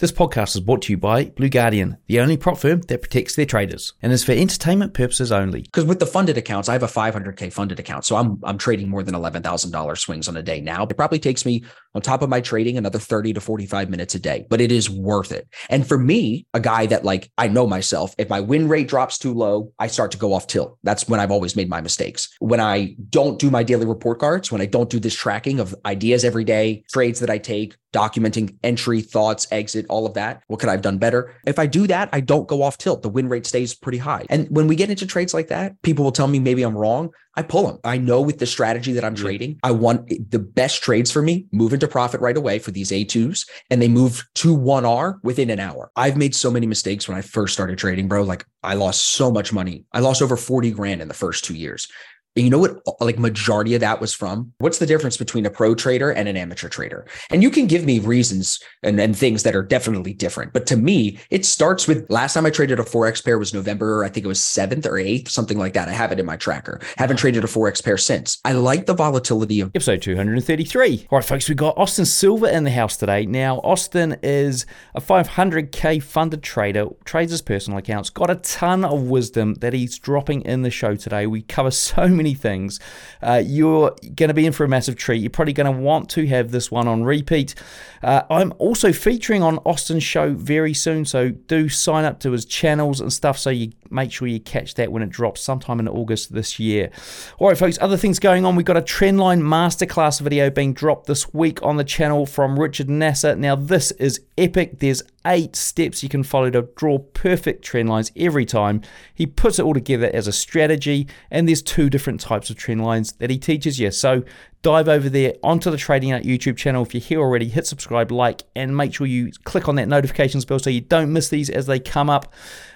This podcast is brought to you by Blue Guardian, the only prop firm that protects their traders and is for entertainment purposes only. Because with the funded accounts, I have a 500k funded account, so I'm I'm trading more than eleven thousand dollars swings on a day now. It probably takes me on top of my trading another 30 to 45 minutes a day, but it is worth it. And for me, a guy that like I know myself, if my win rate drops too low, I start to go off tilt. That's when I've always made my mistakes. When I don't do my daily report cards, when I don't do this tracking of ideas every day, trades that I take, documenting entry, thoughts, exit, all of that. What could I have done better? If I do that, I don't go off tilt. The win rate stays pretty high. And when we get into trades like that, people will tell me maybe I'm wrong. I pull them. I know with the strategy that I'm trading, I want the best trades for me move into profit right away for these A2s and they move to 1R within an hour. I've made so many mistakes when I first started trading, bro. Like I lost so much money. I lost over 40 grand in the first two years you know what, like majority of that was from? What's the difference between a pro trader and an amateur trader? And you can give me reasons and, and things that are definitely different. But to me, it starts with last time I traded a Forex pair was November, I think it was 7th or 8th, something like that. I have it in my tracker. Haven't traded a Forex pair since. I like the volatility of episode 233. All right, folks, we got Austin Silver in the house today. Now, Austin is a 500K funded trader, trades his personal accounts, got a ton of wisdom that he's dropping in the show today. We cover so many things. Uh, you're going to be in for a massive treat. You're probably going to want to have this one on repeat. Uh, I'm also featuring on Austin's show very soon, so do sign up to his channels and stuff so you make sure you catch that when it drops sometime in August this year. All right, folks, other things going on. We've got a Trendline Masterclass video being dropped this week on the channel from Richard Nasser. Now, this is epic. There's eight steps you can follow to draw perfect trend lines every time. He puts it all together as a strategy, and there's two different types of trend lines that he teaches you. So dive over there onto the Trading Nut YouTube channel. If you're here already, hit subscribe, like, and make sure you click on that notifications bell so you don't miss these as they come up.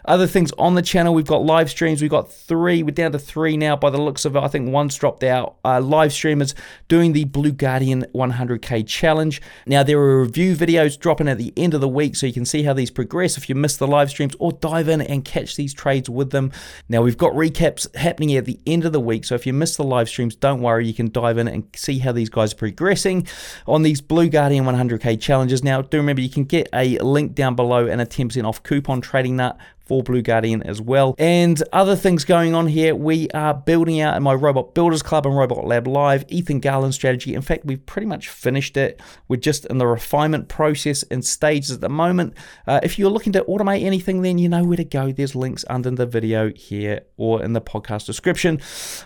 Other things on the channel, we've got live streams. We've got three. We're down to three now by the looks of it. I think one's dropped out. Uh, live streamers doing the Blue Guardian 100K challenge. Now, there are review videos dropping at the end of the week so you can see how these progress if you miss the live streams or dive in and catch these trades with them. Now, we've got recaps happening at the end of the week. So if you miss the live streams, don't worry. You can dive in and see how these guys are progressing on these Blue Guardian 100K challenges. Now, do remember you can get a link down below and a 10% off coupon trading nut for Blue Guardian as well. And other things going on here, we are building out in my Robot Builders Club and Robot Lab Live, Ethan Garland strategy. In fact, we've pretty much finished it. We're just in the refinement process and stages at the moment. Uh, if you're looking to automate anything, then you know where to go. There's links under the video here or in the podcast description.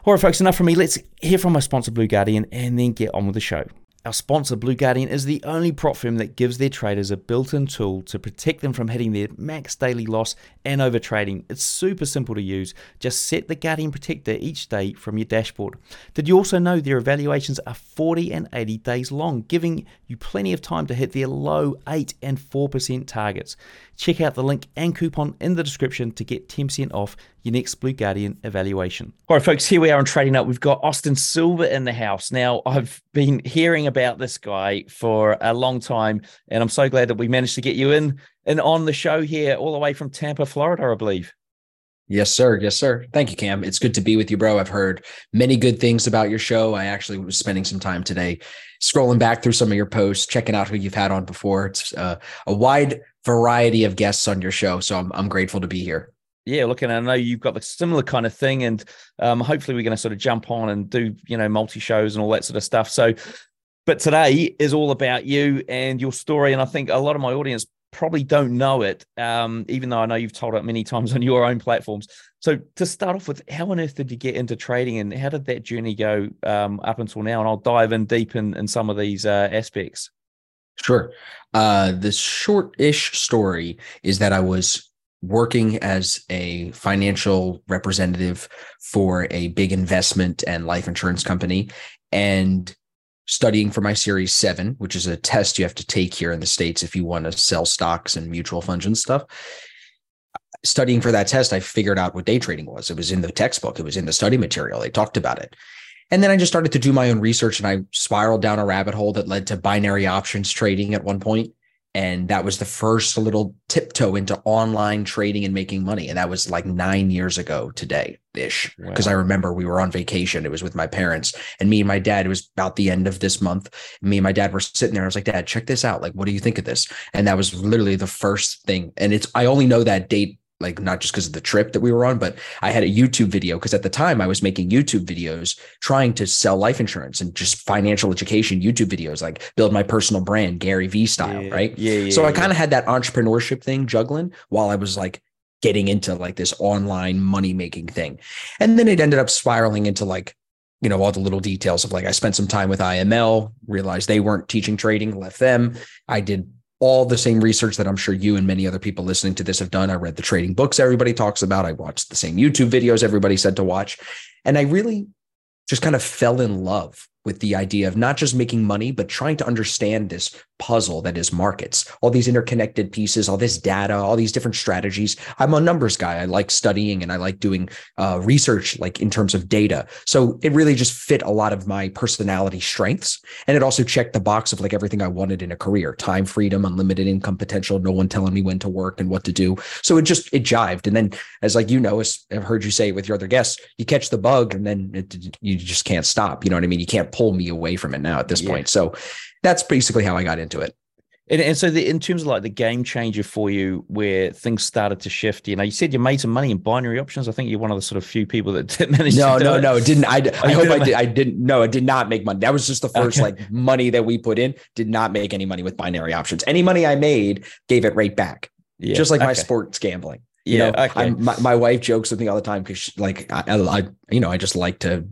All right, folks, enough from me. Let's hear from my sponsor, Blue Guardian, and then get on with the show. Our sponsor, Blue Guardian, is the only prop firm that gives their traders a built in tool to protect them from hitting their max daily loss and overtrading. It's super simple to use. Just set the Guardian Protector each day from your dashboard. Did you also know their evaluations are 40 and 80 days long, giving you plenty of time to hit their low 8 and 4% targets? Check out the link and coupon in the description to get 10% off your next Blue Guardian evaluation. All right, folks, here we are on Trading Nut. We've got Austin Silver in the house. Now, I've been hearing about this guy for a long time, and I'm so glad that we managed to get you in and on the show here, all the way from Tampa, Florida, I believe. Yes, sir. Yes, sir. Thank you, Cam. It's good to be with you, bro. I've heard many good things about your show. I actually was spending some time today scrolling back through some of your posts, checking out who you've had on before. It's uh, a wide variety of guests on your show. So I'm, I'm grateful to be here. Yeah, look, and I know you've got the similar kind of thing, and um, hopefully we're going to sort of jump on and do you know multi shows and all that sort of stuff. So, but today is all about you and your story, and I think a lot of my audience probably don't know it, um, even though I know you've told it many times on your own platforms. So, to start off with, how on earth did you get into trading, and how did that journey go um, up until now? And I'll dive in deep in in some of these uh, aspects. Sure. Uh, the short-ish story is that I was working as a financial representative for a big investment and life insurance company and studying for my series 7 which is a test you have to take here in the states if you want to sell stocks and mutual funds and stuff. Studying for that test i figured out what day trading was. It was in the textbook. It was in the study material. They talked about it. And then I just started to do my own research and I spiraled down a rabbit hole that led to binary options trading at one point. And that was the first little tiptoe into online trading and making money. And that was like nine years ago today ish. Because wow. I remember we were on vacation. It was with my parents and me and my dad. It was about the end of this month. Me and my dad were sitting there. I was like, Dad, check this out. Like, what do you think of this? And that was literally the first thing. And it's, I only know that date like not just because of the trip that we were on, but I had a YouTube video because at the time I was making YouTube videos trying to sell life insurance and just financial education YouTube videos, like build my personal brand, Gary V style, yeah, right? Yeah, yeah. So I kind of had that entrepreneurship thing juggling while I was like getting into like this online money making thing. And then it ended up spiraling into like, you know, all the little details of like I spent some time with IML, realized they weren't teaching trading, left them. I did all the same research that I'm sure you and many other people listening to this have done. I read the trading books everybody talks about. I watched the same YouTube videos everybody said to watch. And I really just kind of fell in love with the idea of not just making money, but trying to understand this puzzle that is markets, all these interconnected pieces, all this data, all these different strategies. I'm a numbers guy. I like studying and I like doing uh, research, like in terms of data. So it really just fit a lot of my personality strengths. And it also checked the box of like everything I wanted in a career time freedom, unlimited income potential, no one telling me when to work and what to do. So it just, it jived. And then, as like you know, as I've heard you say with your other guests, you catch the bug and then it, you just can't stop. You know what I mean? You can't pull me away from it now at this yeah. point. So that's basically how I got into it. And, and so, the, in terms of like the game changer for you, where things started to shift, you know, you said you made some money in binary options. I think you're one of the sort of few people that managed. No, to no, it. no, it didn't. I, oh, I hope I did. I didn't. No, it did not make money. That was just the first okay. like money that we put in. Did not make any money with binary options. Any money I made gave it right back. Yeah. Just like okay. my sports gambling. You yeah, know, okay. my, my wife jokes with me all the time because like I, I, you know, I just like to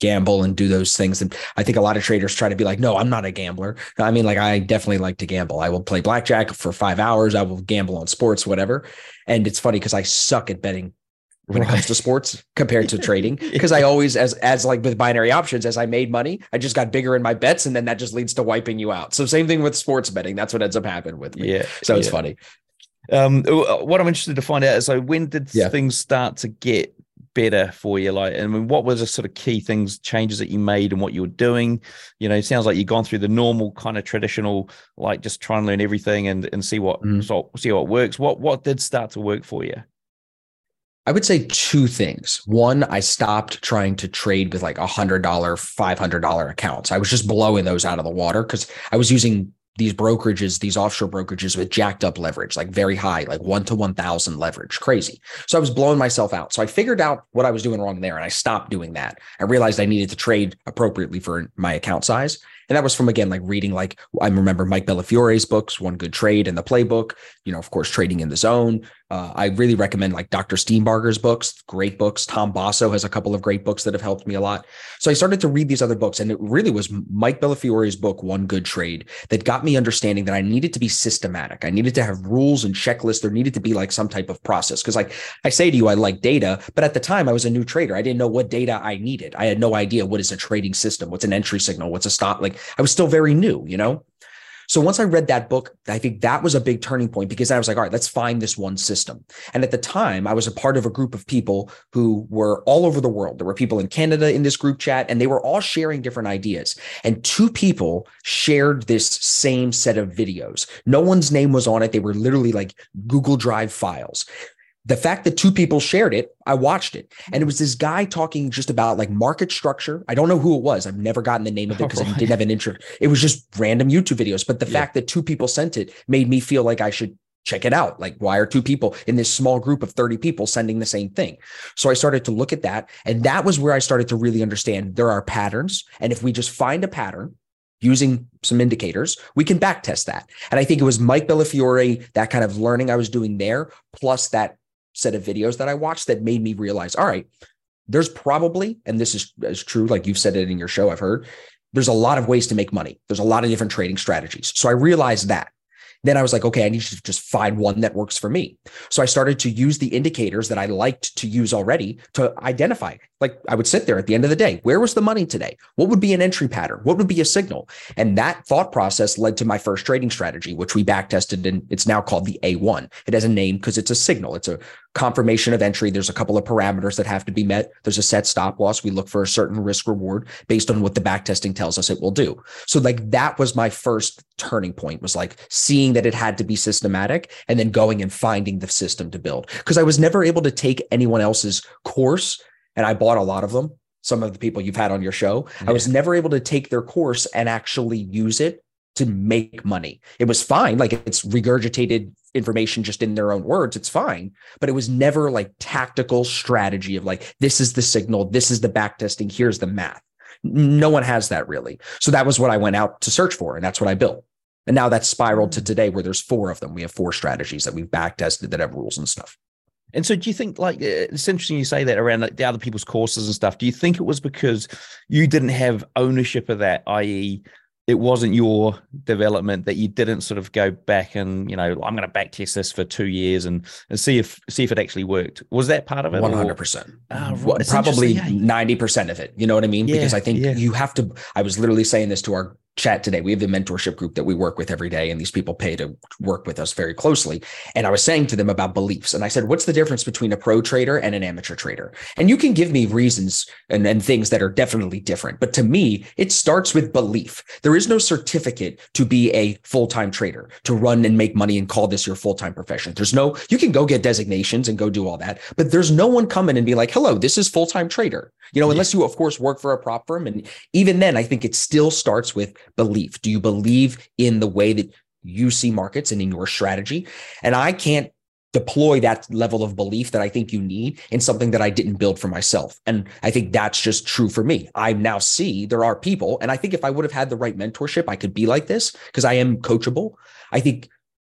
gamble and do those things. And I think a lot of traders try to be like, no, I'm not a gambler. I mean, like, I definitely like to gamble. I will play blackjack for five hours. I will gamble on sports, whatever. And it's funny because I suck at betting when it comes to sports compared to trading because I always as as like with binary options as I made money I just got bigger in my bets and then that just leads to wiping you out so same thing with sports betting that's what ends up happening with me yeah so it's yeah. funny um what I'm interested to find out is so when did yeah. things start to get better for you? Like, I mean, what was the sort of key things, changes that you made and what you were doing? You know, it sounds like you've gone through the normal kind of traditional, like just try and learn everything and and see what mm. so, see what works. What what did start to work for you? I would say two things. One, I stopped trying to trade with like a hundred dollar, five hundred dollar accounts. I was just blowing those out of the water because I was using these brokerages, these offshore brokerages with jacked up leverage, like very high, like one to 1000 leverage, crazy. So I was blowing myself out. So I figured out what I was doing wrong there and I stopped doing that. I realized I needed to trade appropriately for my account size. And that was from, again, like reading, like I remember Mike Bellafiore's books, One Good Trade and the Playbook, you know, of course, Trading in the Zone, uh, I really recommend like Dr. Steenbarger's books, great books. Tom Basso has a couple of great books that have helped me a lot. So I started to read these other books, and it really was Mike Bellafiore's book, One Good Trade, that got me understanding that I needed to be systematic. I needed to have rules and checklists. There needed to be like some type of process. Because like I say to you, I like data, but at the time I was a new trader. I didn't know what data I needed. I had no idea what is a trading system, what's an entry signal, what's a stop. Like I was still very new, you know? So once I read that book, I think that was a big turning point because I was like, all right, let's find this one system. And at the time, I was a part of a group of people who were all over the world. There were people in Canada in this group chat, and they were all sharing different ideas. And two people shared this same set of videos. No one's name was on it. They were literally like Google Drive files the fact that two people shared it, I watched it. And it mm-hmm. was this guy talking just about like market structure. I don't know who it was. I've never gotten the name of it because I didn't have an intro. It was just random YouTube videos. But the yeah. fact that two people sent it made me feel like I should check it out. Like, why are two people in this small group of 30 people sending the same thing? So I started to look at that. And that was where I started to really understand there are patterns. And if we just find a pattern, using some indicators, we can back test that. And I think it was Mike Bellafiore, that kind of learning I was doing there, plus that set of videos that I watched that made me realize, all right, there's probably, and this is, is true, like you've said it in your show, I've heard, there's a lot of ways to make money. There's a lot of different trading strategies. So I realized that. Then I was like, okay, I need to just find one that works for me. So I started to use the indicators that I liked to use already to identify. Like I would sit there at the end of the day, where was the money today? What would be an entry pattern? What would be a signal? And that thought process led to my first trading strategy, which we back tested and it's now called the A1. It has a name because it's a signal. It's a confirmation of entry. There's a couple of parameters that have to be met. There's a set stop loss. We look for a certain risk reward based on what the back testing tells us it will do. So like that was my first turning point was like seeing that it had to be systematic and then going and finding the system to build. Cause I was never able to take anyone else's course and I bought a lot of them. Some of the people you've had on your show, yeah. I was never able to take their course and actually use it to make money. It was fine. Like it's regurgitated information just in their own words. It's fine. But it was never like tactical strategy of like, this is the signal, this is the back testing, here's the math. No one has that really. So that was what I went out to search for. And that's what I built. And now that's spiraled to mm. today where there's four of them. We have four strategies that we've back tested that have rules and stuff. And so, do you think like uh, it's interesting you say that around like the other people's courses and stuff? Do you think it was because you didn't have ownership of that, i.e., it wasn't your development that you didn't sort of go back and you know I'm going to back test this for two years and, and see if see if it actually worked. Was that part of it? One hundred percent. Ah, probably ninety percent of it. You know what I mean? Yeah, because I think yeah. you have to. I was literally saying this to our chat today. We have the mentorship group that we work with every day, and these people pay to work with us very closely. And I was saying to them about beliefs. And I said, What's the difference between a pro trader and an amateur trader? And you can give me reasons and, and things that are definitely different. But to me, it starts with belief. There is no certificate to be a full time trader, to run and make money and call this your full time profession. There's no, you can go get designations and go do all that, but there's no one coming and be like, Hello, this is full time trader. You know, unless you, of course, work for a prop firm. And even then, I think it still starts with belief. Do you believe in the way that you see markets and in your strategy? And I can't deploy that level of belief that I think you need in something that I didn't build for myself. And I think that's just true for me. I now see there are people, and I think if I would have had the right mentorship, I could be like this because I am coachable. I think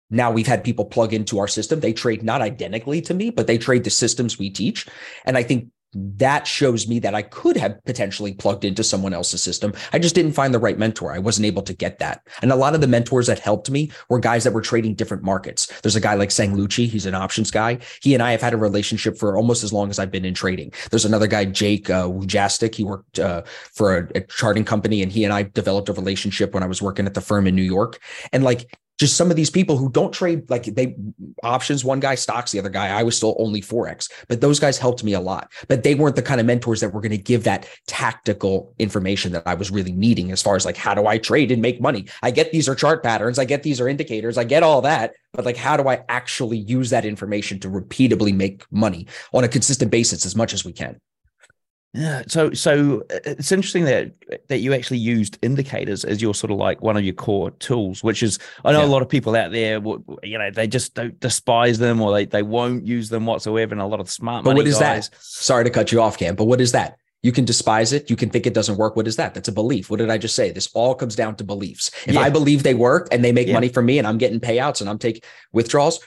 now we've had people plug into our system. They trade not identically to me, but they trade the systems we teach. And I think that shows me that I could have potentially plugged into someone else's system. I just didn't find the right mentor. I wasn't able to get that. And a lot of the mentors that helped me were guys that were trading different markets. There's a guy like Sang Lucci. He's an options guy. He and I have had a relationship for almost as long as I've been in trading. There's another guy, Jake uh, Wujastyk. He worked uh, for a, a charting company and he and I developed a relationship when I was working at the firm in New York. And like just some of these people who don't trade like they options one guy stocks the other guy. I was still only forex but those guys helped me a lot. But they weren't the kind of mentors that were going to give that tactical information that i was really needing as far as like how do i trade and make money? I get these are chart patterns i get these are indicators i get all that but like how do i actually use that information to repeatably make money on a consistent basis as much as we can yeah, so so uh, it's interesting that that you actually used indicators as your sort of like one of your core tools, which is I know yeah. a lot of people out there, you know, they just don't despise them or they they won't use them whatsoever, and a lot of smart. But what is guys, that? Sorry to cut you off, Cam, but what is that? You can despise it. You can think it doesn't work. What is that? That's a belief. What did I just say? This all comes down to beliefs. If yeah. I believe they work and they make yeah. money for me and I'm getting payouts and I'm taking withdrawals,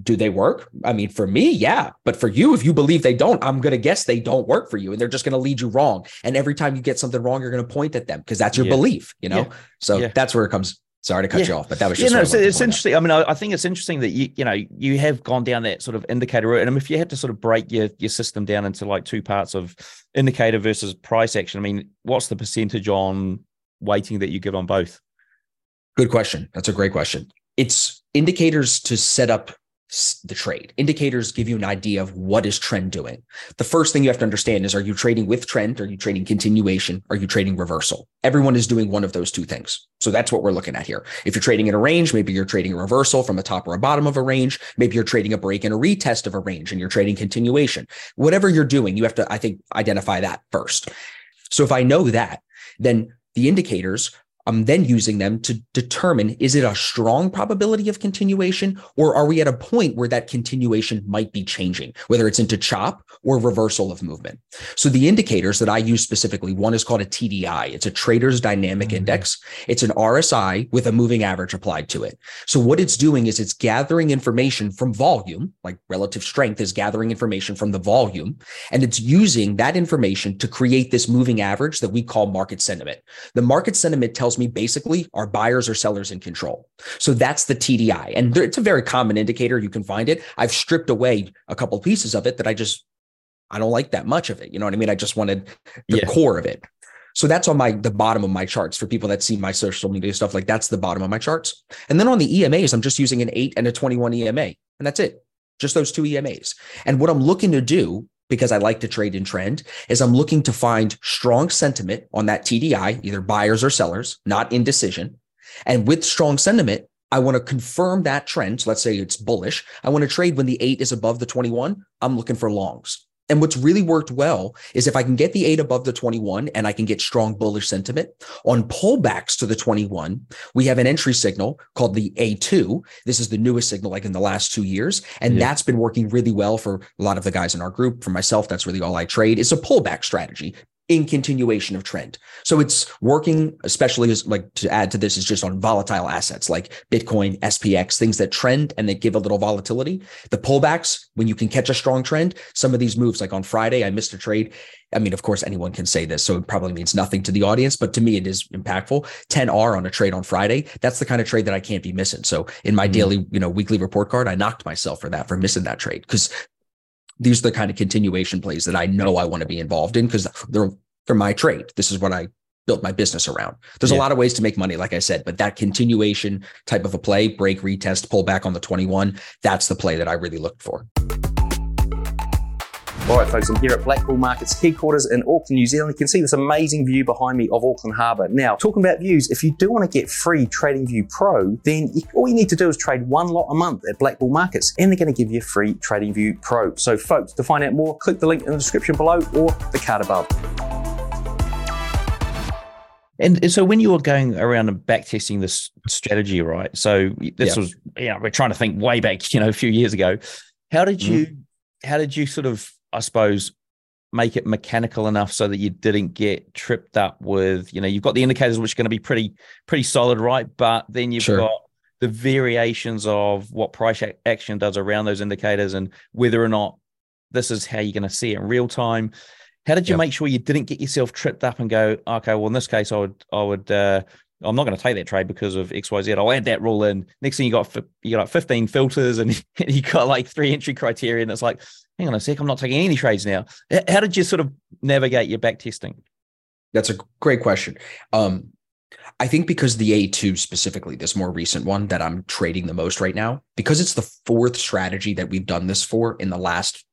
do they work? I mean, for me, yeah. But for you, if you believe they don't, I'm going to guess they don't work for you and they're just going to lead you wrong. And every time you get something wrong, you're going to point at them because that's your yeah. belief, you know? Yeah. So yeah. that's where it comes. Sorry to cut you off, but that was just yeah, no, it's, it's interesting. I mean, I, I, think it's interesting that you, you know, you have gone down that sort of indicator route. And if you had to sort of break your, your system down into like two parts of indicator versus price action, I mean, what's the percentage on weighting that you give on both? Good question. That's a great question. It's indicators to set up the trade. Indicators give you an idea of what is trend doing. The first thing you have to understand is are you trading with trend? Are you trading continuation? Are you trading reversal? Everyone is doing one of those two things. So that's what we're looking at here. If you're trading in a range, maybe you're trading a reversal from a top or a bottom of a range. Maybe you're trading a break and a retest of a range and you're trading continuation. Whatever you're doing, you have to, I think, identify that first. So if I know that, then the indicators I'm then using them to determine is it a strong probability of continuation or are we at a point where that continuation might be changing, whether it's into chop or reversal of movement. So the indicators that I use specifically, one is called a TDI. It's a trader's dynamic mm-hmm. index. It's an RSI with a moving average applied to it. So what it's doing is it's gathering information from volume, like relative strength is gathering information from the volume, and it's using that information to create this moving average that we call market sentiment. The market sentiment tells tells me basically are buyers or sellers in control. So that's the TDI. And it's a very common indicator. You can find it. I've stripped away a couple of pieces of it that I just, I don't like that much of it. You know what I mean? I just wanted the yeah. core of it. So that's on my the bottom of my charts for people that see my social media stuff. Like that's the bottom of my charts. And then on the EMAs, I'm just using an eight and a 21 EMA, and that's it just those two EMAs. And what I'm looking to do because I like to trade in trend is I'm looking to find strong sentiment on that TDI, either buyers or sellers, not indecision. And with strong sentiment, I want to confirm that trend. So let's say it's bullish. I want to trade when the eight is above the 21. I'm looking for longs. And what's really worked well is if I can get the eight above the 21 and I can get strong bullish sentiment on pullbacks to the 21, we have an entry signal called the A2. This is the newest signal, like in the last two years. And yeah. that's been working really well for a lot of the guys in our group. For myself, that's really all I trade. It's a pullback strategy in continuation of trend. So it's working, especially as like to add to this is just on volatile assets like Bitcoin, SPX, things that trend and they give a little volatility. The pullbacks, when you can catch a strong trend, some of these moves, like on Friday, I missed a trade. I mean, of course, anyone can say this, so it probably means nothing to the audience, but to me, it is impactful. 10R on a trade on Friday, that's the kind of trade that I can't be missing. So in my mm-hmm. daily, you know, weekly report card, I knocked myself for that, for missing that trade because these are the kind of continuation plays that I know I want to be involved in because they're for my trade. This is what I built my business around. There's yeah. a lot of ways to make money, like I said, but that continuation type of a play, break, retest, pull back on the 21, that's the play that I really looked for. All right, folks, I'm here at Black Bull Markets headquarters in Auckland, New Zealand. You can see this amazing view behind me of Auckland Harbour. Now, talking about views, if you do want to get free TradingView Pro, then you, all you need to do is trade one lot a month at Black Bull Markets, and they're going to give you free TradingView Pro. So, folks, to find out more, click the link in the description below or the card above. And, so when you were going around and back testing this strategy, right? So this yeah. was, you know, we're trying to think way back, you know, a few years ago. How did you, mm how did you sort of, I suppose, make it mechanical enough so that you didn't get tripped up with, you know, you've got the indicators which are going to be pretty, pretty solid, right? But then you've sure. got the variations of what price action does around those indicators and whether or not this is how you're going to see it in real time. How did you yep. make sure you didn't get yourself tripped up and go, okay, well, in this case, I would, I would, uh, I'm not going to take that trade because of X, Y, Z. I'll add that rule in. Next thing you got, you got like 15 filters and you got like three entry criteria, and it's like, hang on a sec, I'm not taking any trades now. How did you sort of navigate your back testing? That's a great question. Um, I think because the A2 specifically, this more recent one that I'm trading the most right now, because it's the fourth strategy that we've done this for in the last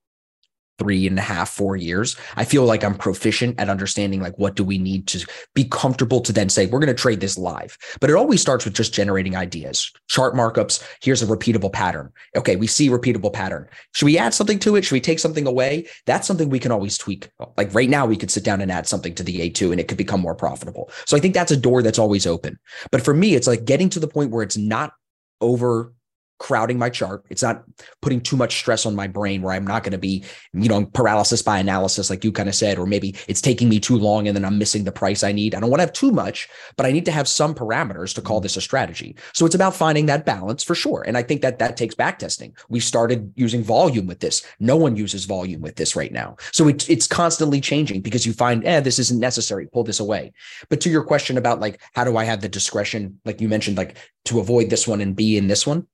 three and a half, four years, I feel like I'm proficient at understanding like what do we need to be comfortable to then say, we're going to trade this live. But it always starts with just generating ideas, chart markups. Here's a repeatable pattern. Okay, we see repeatable pattern. Should we add something to it? Should we take something away? That's something we can always tweak. Like right now, we could sit down and add something to the A2 and it could become more profitable. So I think that's a door that's always open. But for me, it's like getting to the point where it's not over crowding my chart. It's not putting too much stress on my brain where I'm not going to be, you know, paralysis by analysis, like you kind of said, or maybe it's taking me too long and then I'm missing the price I need. I don't want to have too much, but I need to have some parameters to call mm-hmm. this a strategy. So it's about finding that balance for sure. And I think that that takes back testing. We started using volume with this. No one uses volume with this right now. So it, it's constantly changing because you find, eh, this isn't necessary. Pull this away. But to your question about like, how do I have the discretion, like you mentioned, like to avoid this one and be in this one?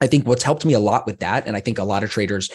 I think what's helped me a lot with that, and I think a lot of traders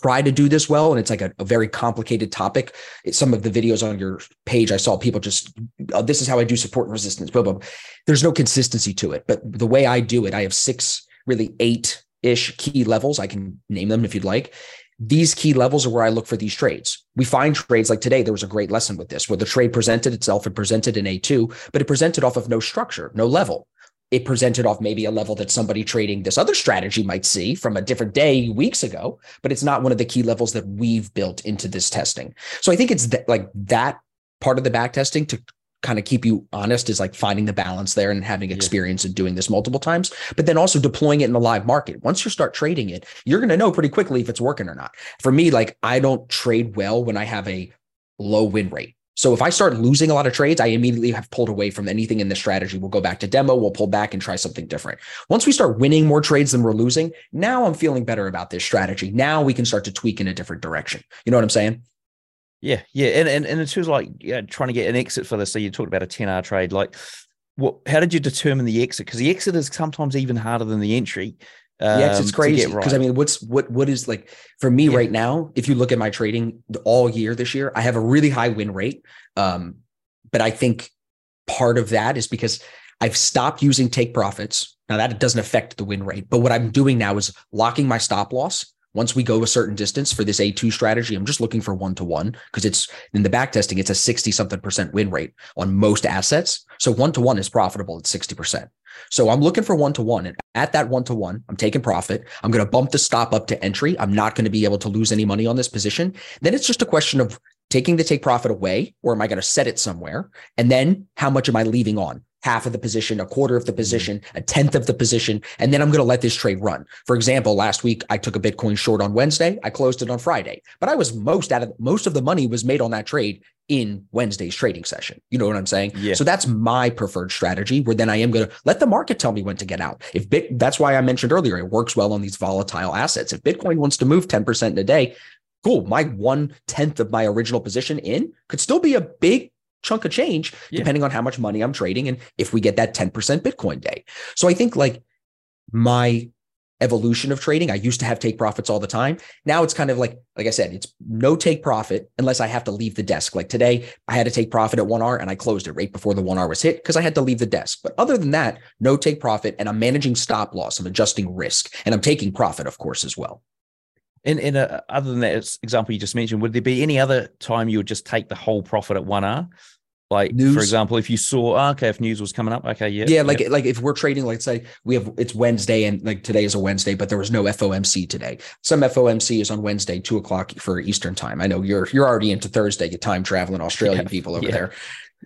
try to do this well and it's like a, a very complicated topic it's some of the videos on your page i saw people just oh, this is how i do support and resistance blah, blah. there's no consistency to it but the way i do it i have six really eight ish key levels i can name them if you'd like these key levels are where I look for these trades. We find trades like today, there was a great lesson with this, where the trade presented itself, it presented in A2, but it presented off of no structure, no level it presented off maybe a level that somebody trading this other strategy might see from a different day weeks ago, but it's not one of the key levels that we've built into this testing. So I think it's th- like that part of the back testing to kind of keep you honest is like finding the balance there and having experience yeah. in doing this multiple times, but then also deploying it in the live market. Once you start trading it, you're going to know pretty quickly if it's working or not. For me, like I don't trade well when I have a low win rate. So if I start losing a lot of trades, I immediately have pulled away from anything in this strategy. We'll go back to demo, we'll pull back and try something different. Once we start winning more trades than we're losing, now I'm feeling better about this strategy. Now we can start to tweak in a different direction. You know what I'm saying? Yeah, yeah. And and, and of like yeah, trying to get an exit for this, so you talked about a 10 hour trade, like what how did you determine the exit? Because the exit is sometimes even harder than the entry. Um, yeah, it's crazy because. I mean, what's what what is like for me yeah. right now? If you look at my trading all year this year, I have a really high win rate. Um, but I think part of that is because I've stopped using take profits. Now that doesn't affect the win rate, but what I'm doing now is locking my stop loss. Once we go a certain distance for this A2 strategy, I'm just looking for one to one because it's in the back testing, it's a 60 something percent win rate on most assets. So one to one is profitable at 60%. So I'm looking for one to one. And at that one to one, I'm taking profit. I'm going to bump the stop up to entry. I'm not going to be able to lose any money on this position. Then it's just a question of taking the take profit away, or am I going to set it somewhere? And then how much am I leaving on? half of the position, a quarter of the mm-hmm. position, a tenth of the position, and then I'm going to let this trade run. For example, last week I took a Bitcoin short on Wednesday, I closed it on Friday, but I was most out of most of the money was made on that trade in Wednesday's trading session. You know what I'm saying? Yeah. So that's my preferred strategy where then I am going to let the market tell me when to get out. If Bit, that's why I mentioned earlier, it works well on these volatile assets. If Bitcoin wants to move 10% in a day, cool. My one tenth of my original position in could still be a big chunk of change yeah. depending on how much money I'm trading and if we get that 10% Bitcoin day. So I think like my evolution of trading, I used to have take profits all the time. Now it's kind of like, like I said, it's no take profit unless I have to leave the desk. Like today, I had to take profit at 1R and I closed it right before the 1R was hit because I had to leave the desk. But other than that, no take profit and I'm managing stop loss. I'm adjusting risk and I'm taking profit, of course, as well. In in a, other than that example you just mentioned, would there be any other time you would just take the whole profit at one R? Like news. for example, if you saw oh, okay, if news was coming up, okay, yeah, yeah, like yeah. like if we're trading, like say we have it's Wednesday and like today is a Wednesday, but there was no FOMC today. Some FOMC is on Wednesday, two o'clock for Eastern time. I know you're you're already into Thursday, you time traveling Australian yeah. people over yeah. there.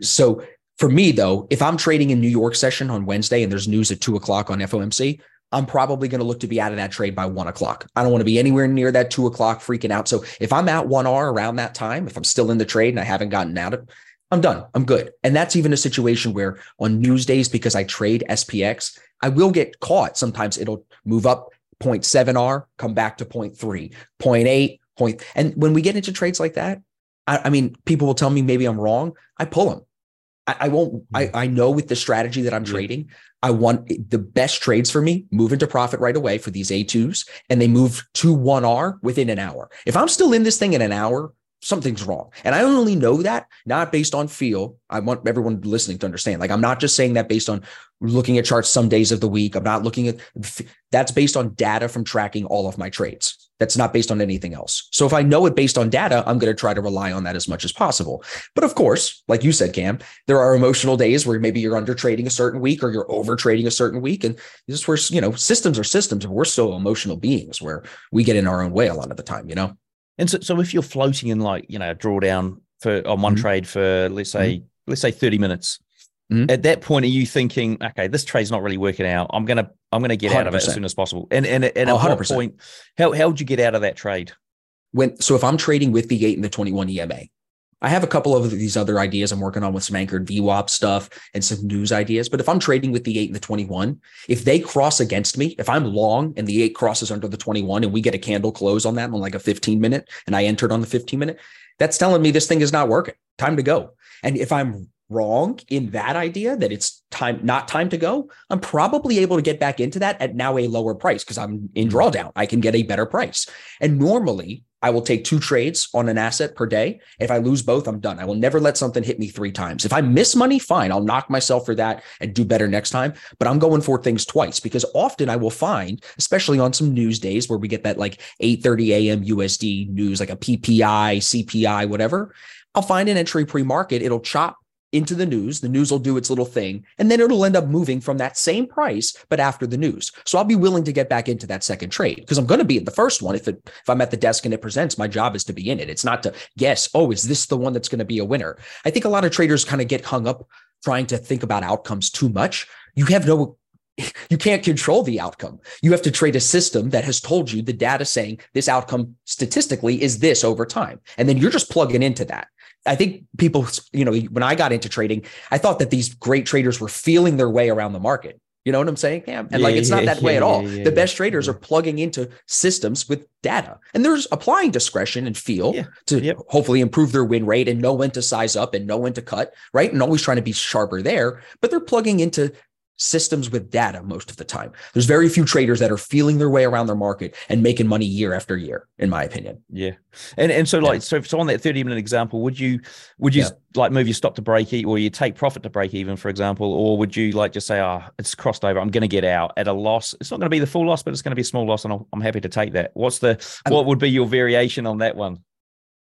So for me though, if I'm trading in New York session on Wednesday and there's news at two o'clock on FOMC, I'm probably going to look to be out of that trade by one o'clock. I don't want to be anywhere near that two o'clock freaking out. So if I'm at one R around that time, if I'm still in the trade and I haven't gotten out of, I'm done. I'm good. And that's even a situation where on news days, because I trade SPX, I will get caught. Sometimes it'll move up 0.7R, come back to 0.3, 0.8, point. And when we get into trades like that, I, I mean, people will tell me maybe I'm wrong. I pull them. I, I won't, I, hmm. I know with the strategy that I'm trading, I want the best trades for me move into profit right away for these A2s and they move to 1R within an hour. If I'm still in this thing in an hour, something's wrong. And I only know that not based on feel. I want everyone listening to understand. Like, I'm not just saying that based on looking at charts some days of the week. I'm not looking at that's based on data from tracking all of my trades. That's not based on anything else. So if I know it based on data, I'm going to try to rely on that as much as possible. But of course, like you said, Cam, there are emotional days where maybe you're under trading a certain week or you're over trading a certain week. And this is where, you know, systems are systems. And we're so emotional beings where we get in our own way a lot of the time, you know? And so, so if you're floating in like, you know, a drawdown for on one mm-hmm. trade for let's say, mm-hmm. let's say 30 minutes, mm-hmm. at that point, are you thinking, okay, this trade's not really working out. I'm gonna I'm gonna get 100%. out of it as soon as possible. And and, and at 100%. what point, how how would you get out of that trade? When so if I'm trading with the eight and the 21 EMA, I have a couple of these other ideas I'm working on with some anchored VWAP stuff and some news ideas. But if I'm trading with the eight and the 21, if they cross against me, if I'm long and the eight crosses under the 21 and we get a candle close on that on like a 15 minute and I entered on the 15 minute, that's telling me this thing is not working. Time to go. And if I'm wrong in that idea that it's time not time to go i'm probably able to get back into that at now a lower price because i'm in drawdown i can get a better price and normally I will take two trades on an asset per day. If I lose both, I'm done. I will never let something hit me three times. If I miss money, fine. I'll knock myself for that and do better next time. But I'm going for things twice because often I will find, especially on some news days where we get that like 8:30 a.m. USD news, like a PPI, CPI, whatever. I'll find an entry pre-market. It'll chop into the news. The news will do its little thing, and then it'll end up moving from that same price, but after the news. So I'll be willing to get back into that second trade because I'm going to be in the first one. If it if I'm at the desk and it presents, my job is to be in it. It's not to guess, oh, is this the one that's going to be a winner? I think a lot of traders kind of get hung up trying to think about outcomes too much. You have no you can't control the outcome. You have to trade a system that has told you the data saying this outcome statistically is this over time. And then you're just plugging into that. I think people, you know, when I got into trading, I thought that these great traders were feeling their way around the market. You know what I'm saying? Yeah. And yeah, like, it's yeah, not that yeah, way at all. the best traders are mm-hmm. plugging into systems with data and there's applying discretion and feel to yep. hopefully improve their win rate and know when to size up and know when to cut, right? And always trying to be sharper there, but they're plugging into systems with data most of the time. There's very few traders that are feeling their way around their market and making money year after year, in my opinion. Yeah. And and so like yeah. so, so on that 30 minute example, would you would you yeah. like move your stop to break even or you take profit to break even, for example, or would you like just say, oh, it's crossed over, I'm gonna get out at a loss. It's not gonna be the full loss, but it's gonna be a small loss, and i am happy to take that. What's the what would be your variation on that one?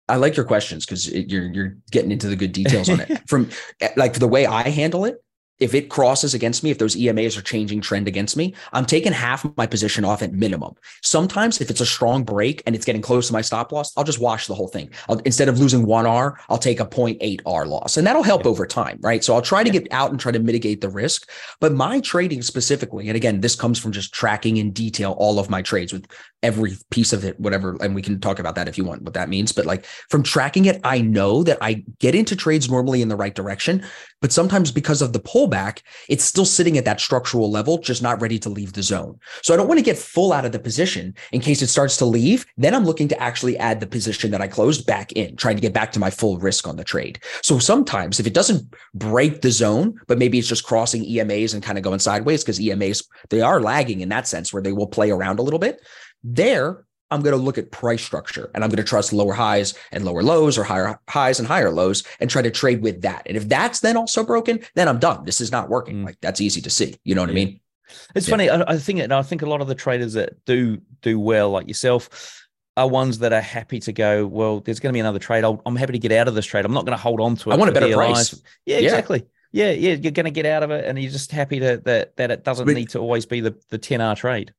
I like your questions because you're you're getting into the good details on it. From like the way I handle it, if it crosses against me, if those EMAs are changing trend against me, I'm taking half my position off at minimum. Sometimes if it's a strong break and it's getting close to my stop loss, I'll just wash the whole thing. I'll, instead of losing one R, I'll take a 0.8 R loss and that'll help yeah. over time, right? So I'll try to get out and try to mitigate the risk. But my trading specifically, and again, this comes from just tracking in detail all of my trades with every piece of it, whatever. And we can talk about that if you want what that means. But like from tracking it, I know that I get into trades normally in the right direction. But sometimes because of the pullback, it's still sitting at that structural level, just not ready to leave the zone. So I don't want to get full out of the position in case it starts to leave. Then I'm looking to actually add the position that I closed back in, trying to get back to my full risk on the trade. So sometimes if it doesn't break the zone, but maybe it's just crossing EMAs and kind of going sideways because EMAs, they are lagging in that sense where they will play around a little bit. There, I'm going to look at price structure and I'm going to trust lower highs and lower lows or higher highs and higher lows and try to trade with that. And if that's then also broken, then I'm done. This is not working. Mm. Like that's easy to see. You know what yeah. I mean? It's yeah. funny. I, I think, and I think a lot of the traders that do do well, like yourself, are ones that are happy to go. Well, there's going to be another trade. i am happy to get out of this trade. I'm not going to hold on to it. I want a better price. Yeah, exactly. Yeah. yeah, yeah. You're going to get out of it, and you're just happy to, that that it doesn't but, need to always be the the 10R trade.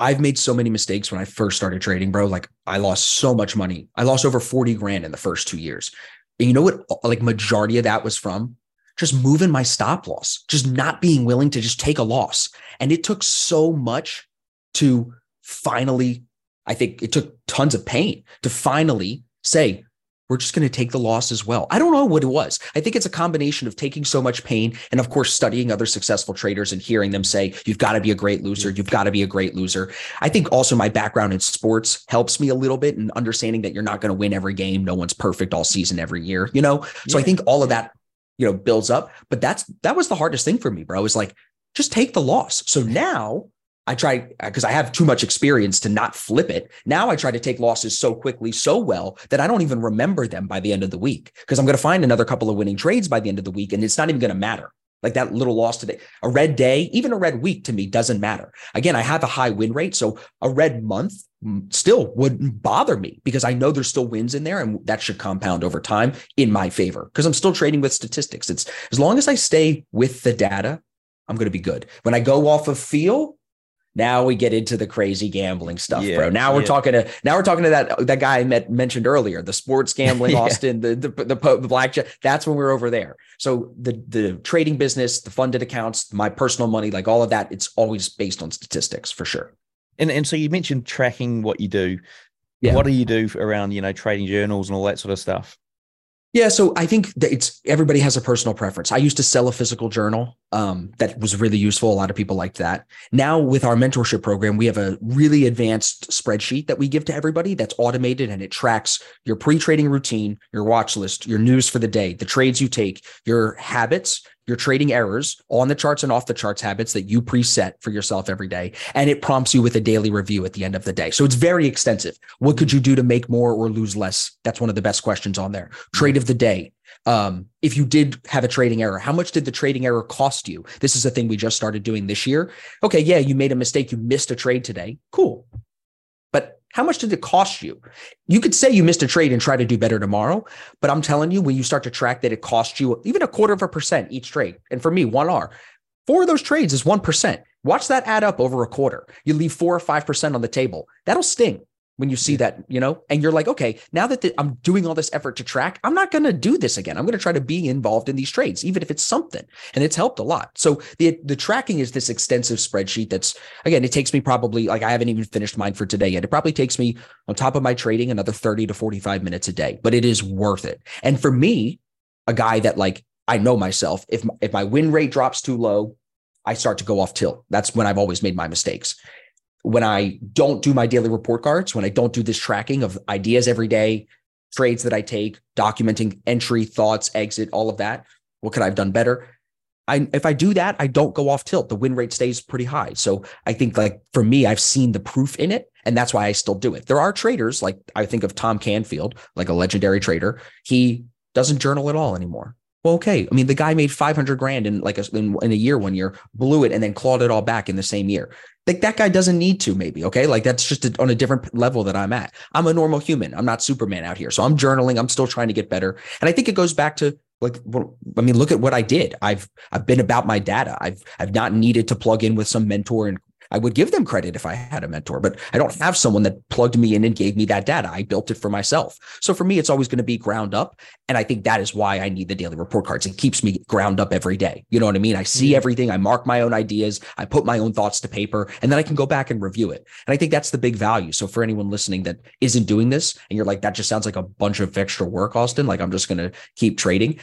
I've made so many mistakes when I first started trading, bro. Like I lost so much money. I lost over 40 grand in the first two years. And you know what? Uh, like majority of that was from just moving my stop loss, just not being willing to just take a loss. And it took so much to finally, I think it took tons of pain to finally say, we're just going to take the loss as well. I don't know what it was. I think it's a combination of taking so much pain and, of course, studying other successful traders and hearing them say, you've got to be a great loser. You've got to be a great loser. I think also my background in sports helps me a little bit in understanding that you're not going to win every game. No one's perfect all season, every year, you know? So yeah. I think all of that, you know, builds up. But that's, that was the hardest thing for me, bro. Is like, just take the loss. So now I try because uh, I have too much experience to not flip it. Now I try to take losses so quickly, so well that I don't even remember them by the end of the week because I'm going to find another couple of winning trades by the end of the week and it's not even going to matter. Like that little loss today, a red day, even a red week to me doesn't matter. Again, I have a high win rate. So a red month mm, still wouldn't bother me because I know there's still wins in there and that should compound over time in my favor because I'm still trading with statistics. It's as long as I stay with the data, I'm going to be good. When I go off of feel, now we get into the crazy gambling stuff, yeah, bro. Now we're yeah. talking to now we're talking to that that guy I met, mentioned earlier, the sports gambling, yeah. Austin, the the the, the blackjack. That's when we're over there. So the the trading business, the funded accounts, my personal money, like all of that, it's always based on statistics for sure. And and so you mentioned tracking what you do. What do you do around you know trading journals and all that sort of stuff? Yeah, so I think that it's everybody has a personal preference. I used to sell a physical journal um, that was really useful. A lot of people liked that. Now with our mentorship program, we have a really advanced spreadsheet that we give to everybody that's automated and it tracks your pre-trading routine, your watch list, your news for the day, the trades you take, your habits, your trading errors on the charts and off the charts habits that you preset for yourself every day. And it prompts you with a daily review at the end of the day. So it's very extensive. What could you do to make more or lose less? That's one of the best questions on there. Trade of the day. Um, if you did have a trading error, how much did the trading error cost you? This is a thing we just started doing this year. Okay, yeah, you made a mistake. You missed a trade today. Cool. How much did it cost you? You could say you missed a trade and try to do better tomorrow, but I'm telling you, when you start to track that it cost you even a quarter of a percent each trade, and for me, one R, four of those trades is 1%. Watch that add up over a quarter. You leave four or 5% on the table. That'll sting when you see that, you know, and you're like, okay, now that the, I'm doing all this effort to track, I'm not going to do this again. I'm going to try to be involved in these trades, even if it's something. And it's helped a lot. So the the tracking is this extensive spreadsheet that's again, it takes me probably like I haven't even finished mine for today yet. It probably takes me on top of my trading another 30 to 45 minutes a day, but it is worth it. And for me, a guy that like I know myself, if if my win rate drops too low, I start to go off tilt. That's when I've always made my mistakes when I don't do my daily report cards, when I don't do this tracking of ideas every day, trades that I take, documenting entry, thoughts, exit, all of that, what could I have done better? I if I do that, I don't go off tilt. The win rate stays pretty high. So I think like for me, I've seen the proof in it, and that's why I still do it. There are traders like I think of Tom Canfield, like a legendary trader. He doesn't journal at all anymore. Well, okay. I mean, the guy made 500 grand in like a, in, in, a year one year, blew it, and then clawed it all back in the same year. Like that guy doesn't need to, maybe. Okay. Like that's just a, on a different level that I'm at. I'm a normal human. I'm not Superman out here. So I'm journaling. I'm still trying to get better. And I think it goes back to like, I mean, look at what I did. I've, I've been about my data. I've, I've not needed to plug in with some mentor and I would give them credit if I had a mentor, but I don't have someone that plugged me in and gave me that data. I built it for myself. So for me, it's always going to be ground up. And I think that is why I need the daily report cards. It keeps me ground up every day. You know what I mean? I see everything. I mark my own ideas. I put my own thoughts to paper and then I can go back and review it. And I think that's the big value. So for anyone listening that isn't doing this and you're like, that just sounds like a bunch of extra work, Austin, like I'm just going to keep trading,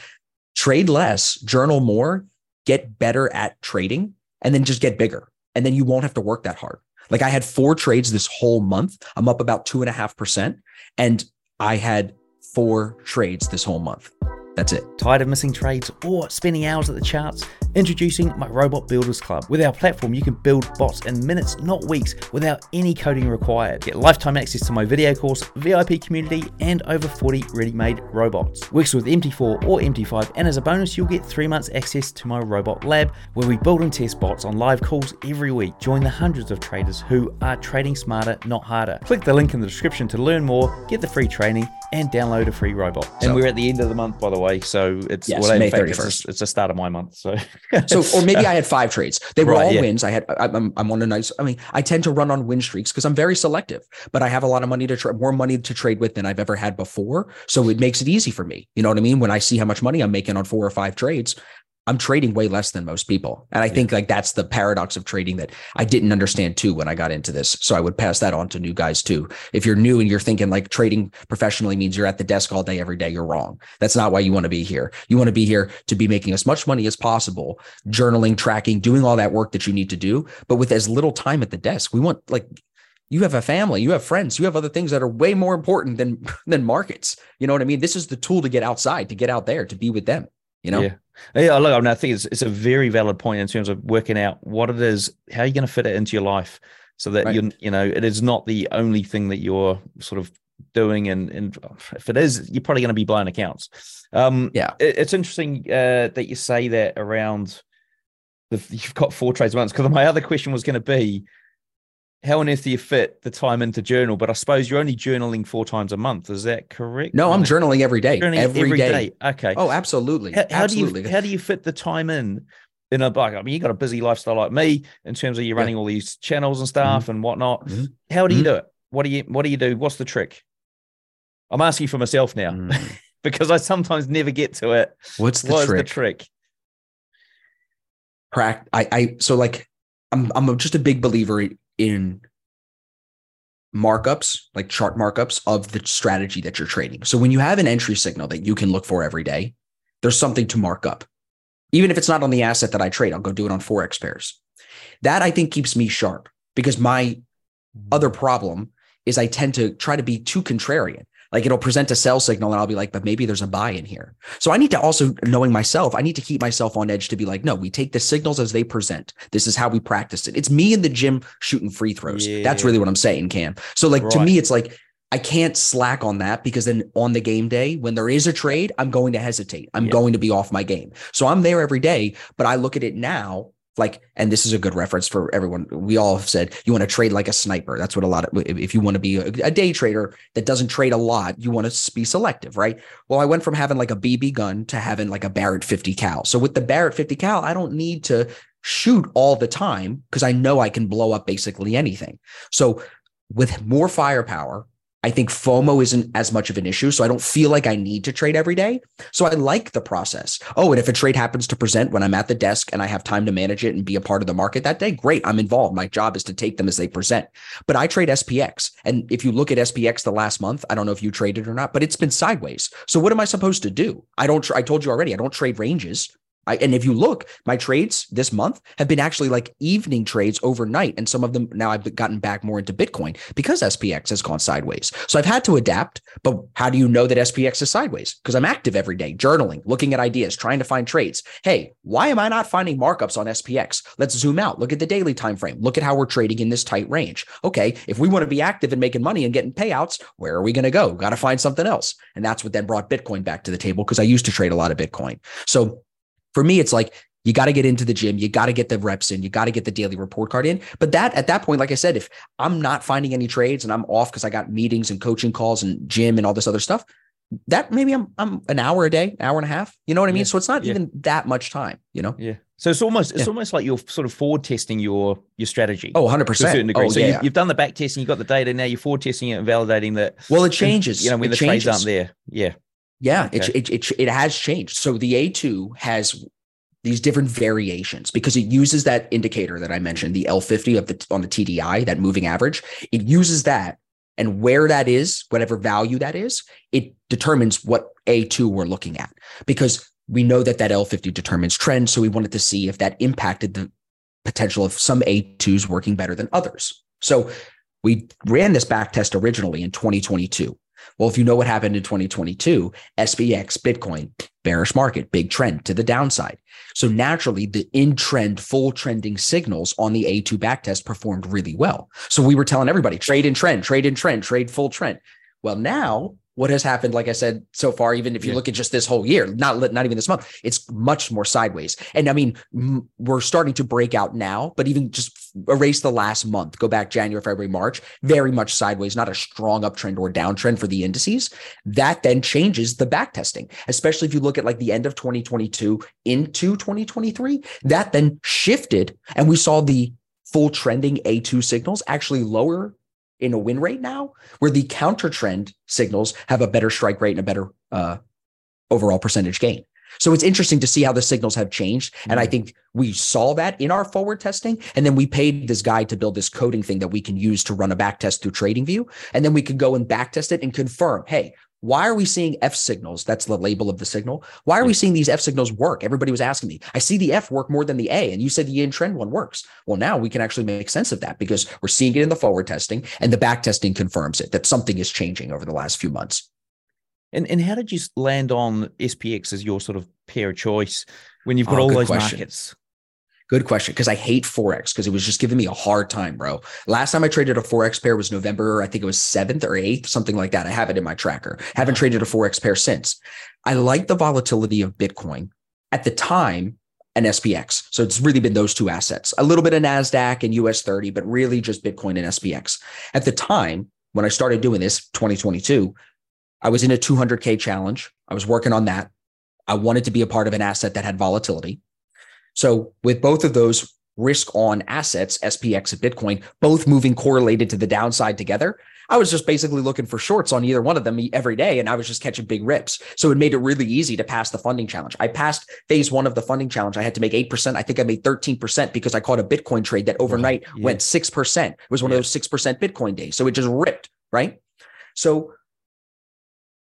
trade less, journal more, get better at trading, and then just get bigger and then you won't have to work that hard. Like I had four trades this whole month. I'm up about two and a half percent. And I had four trades this whole month. That's it. Tired of missing trades or spending hours at the charts? Introducing my Robot Builders Club. With our platform, you can build bots in minutes, not weeks, without any coding required. Get lifetime access to my video course, VIP community, and over 40 ready made robots. Works with MT4 or MT5, and as a bonus, you'll get three months access to my robot lab, where we build and test bots on live calls every week. Join the hundreds of traders who are trading smarter, not harder. Click the link in the description to learn more, get the free training, and download a free robot. So, and we're at the end of the month, by the way, so it's yes, well, May thirty first. It's, it's the start of my month, so. so, or maybe I had five trades. They were right, all yeah. wins. I had, I, am I'm on a nice, I mean, I tend to run on win streaks because I'm very selective, but I have a lot of money to trade, more money to trade with than I've ever had before. So it makes it easy for me. You know what I mean? When I see how much money I'm making on four or five trades, I'm trading way less than most people. And I yeah. think like that's the paradox of trading that I didn't understand too when I got into this. So I would pass that on to new guys too. If you're new and you're thinking like trading professionally means you're at the desk all day, every day, you're wrong. That's not why you want to be here. You want to be here to be making as much money as possible, journaling, tracking, doing all that work that you need to do, but with as little time at the desk. We want like you have a family, you have friends, you have other things that are way more important than than markets. You know what I mean? This is the tool to get outside, to get out there, to be with them. You know? Yeah. Yeah, look, I, mean, I think it's, it's a very valid point in terms of working out what it is, how you're going to fit it into your life, so that right. you you know it is not the only thing that you're sort of doing, and and if it is, you're probably going to be blowing accounts. Um, yeah, it, it's interesting uh, that you say that around the you've got four trades once because my other question was going to be how on earth do you fit the time into journal? But I suppose you're only journaling four times a month. Is that correct? No, I'm journaling every day. Journaling every, every day. day. Okay. Oh, absolutely. How, how absolutely. do you how do you fit the time in? In a like, I mean, you got a busy lifestyle like me in terms of you running yeah. all these channels and stuff mm-hmm. and whatnot. Mm-hmm. How do you mm-hmm. do it? What do you what do you do? What's the trick? I'm asking for myself now mm. because I sometimes never get to it. What's the what trick? the trick? Pract- I, I so like I'm I'm just a big believer in markups, like chart markups of the strategy that you're trading. So when you have an entry signal that you can look for every day, there's something to mark up. Even if it's not on the asset that I trade, I'll go do it on Forex pairs. That I think keeps me sharp because my other problem is I tend to try to be too contrarian. Like it'll present a sell signal and I'll be like, but maybe there's a buy in here. So I need to also, knowing myself, I need to keep myself on edge to be like, no, we take the signals as they present. This is how we practice it. It's me in the gym shooting free throws. Yeah. That's really what I'm saying, Cam. So like right. to me, it's like, I can't slack on that because then on the game day, when there is a trade, I'm going to hesitate. I'm yeah. going to be off my game. So I'm there every day, but I look at it now like and this is a good reference for everyone. We all have said you want to trade like a sniper. That's what a lot of if you want to be a, day trader that doesn't trade a lot you want to be selective right? Well i went from having like a bb gun to having like a barrett 50 cal. So with the barrett 50 cal i don't need to shoot all the time because i know i can blow up basically anything. So with more firepower I think FOMO isn't as much of an issue. So I don't feel like I need to trade every day. So I like the process. Oh, and if a trade happens to present when I'm at the desk and I have time to manage it and be a part of the market that day, great. I'm involved. My job is to take them as they present. But I trade SPX. And if you look at SPX the last month, I don't know if you traded or not, but it's been sideways. So what am I supposed to do? I don't, I told you already, I don't trade ranges. I, and if you look, my trades this month have been actually like evening trades overnight. And some of them now I've gotten back more into Bitcoin because SPX has gone sideways. So I've had to adapt. But how do you know that SPX is sideways? Because I'm active every day, journaling, looking at ideas, trying to find trades. Hey, why am I not finding markups on SPX? Let's zoom out. Look at the daily time frame. Look at how we're trading in this tight range. Okay, if we want to be active and making money and getting payouts, where are we going to go? Got to find something else. And that's what then brought Bitcoin back to the table because I used to trade a lot of Bitcoin. So for me, it's like you got to get into the gym, you got to get the reps in, you got to get the daily report card in. But that at that point, like I said, if I'm not finding any trades and I'm off because I got meetings and coaching calls and gym and all this other stuff, that maybe I'm I'm an hour a day, hour and a half. You know what I mean? Yeah. So it's not yeah. even that much time, you know? Yeah. So it's almost it's yeah. almost like you're sort of forward testing your your strategy. Oh, 100 percent. Oh, so yeah. you, have done the back testing, you've got the data, now you're forward testing it and validating that. Well, it changes. You know, when it the changes. trades aren't there. Yeah. Yeah, okay. it, it, it, it has changed. So the A2 has these different variations because it uses that indicator that I mentioned, the L50 of the on the TDI, that moving average. It uses that and where that is, whatever value that is, it determines what A2 we're looking at because we know that that L50 determines trend. So we wanted to see if that impacted the potential of some A2s working better than others. So we ran this back test originally in 2022. Well, if you know what happened in 2022, SPX, Bitcoin, bearish market, big trend to the downside. So naturally, the in trend, full trending signals on the A2 backtest performed really well. So we were telling everybody trade in trend, trade in trend, trade full trend. Well, now what has happened, like I said so far, even if you yeah. look at just this whole year, not not even this month, it's much more sideways. And I mean, m- we're starting to break out now, but even just erase the last month, go back January, February, March, very much sideways, not a strong uptrend or downtrend for the indices. That then changes the back testing, especially if you look at like the end of 2022 into 2023. That then shifted, and we saw the full trending A2 signals actually lower in a win rate now, where the counter trend signals have a better strike rate and a better uh, overall percentage gain. So it's interesting to see how the signals have changed. And I mm-hmm. think we saw that in our forward testing. And then we paid this guy to build this coding thing that we can use to run a back test through TradingView. And then we can go and back test it and confirm, hey, why are we seeing F signals? That's the label of the signal. Why are we seeing these F signals work? Everybody was asking me. I see the F work more than the A, and you said the in trend one works. Well, now we can actually make sense of that because we're seeing it in the forward testing, and the back testing confirms it that something is changing over the last few months. And and how did you land on SPX as your sort of pair of choice when you've got oh, all those question. markets? Good question. Because I hate Forex because it was just giving me a hard time, bro. Last time I traded a Forex pair was November, I think it was 7th or 8th, something like that. I have it in my tracker. Haven't traded a Forex pair since. I like the volatility of Bitcoin at the time and SPX. So it's really been those two assets, a little bit of NASDAQ and US 30, but really just Bitcoin and SPX. At the time, when I started doing this, 2022, I was in a 200K challenge. I was working on that. I wanted to be a part of an asset that had volatility. So with both of those risk on assets, SPX and Bitcoin, both moving correlated to the downside together, I was just basically looking for shorts on either one of them every day. And I was just catching big rips. So it made it really easy to pass the funding challenge. I passed phase one of the funding challenge. I had to make 8%. I think I made 13% because I caught a Bitcoin trade that overnight yeah. went 6%. It was one yeah. of those 6% Bitcoin days. So it just ripped, right? So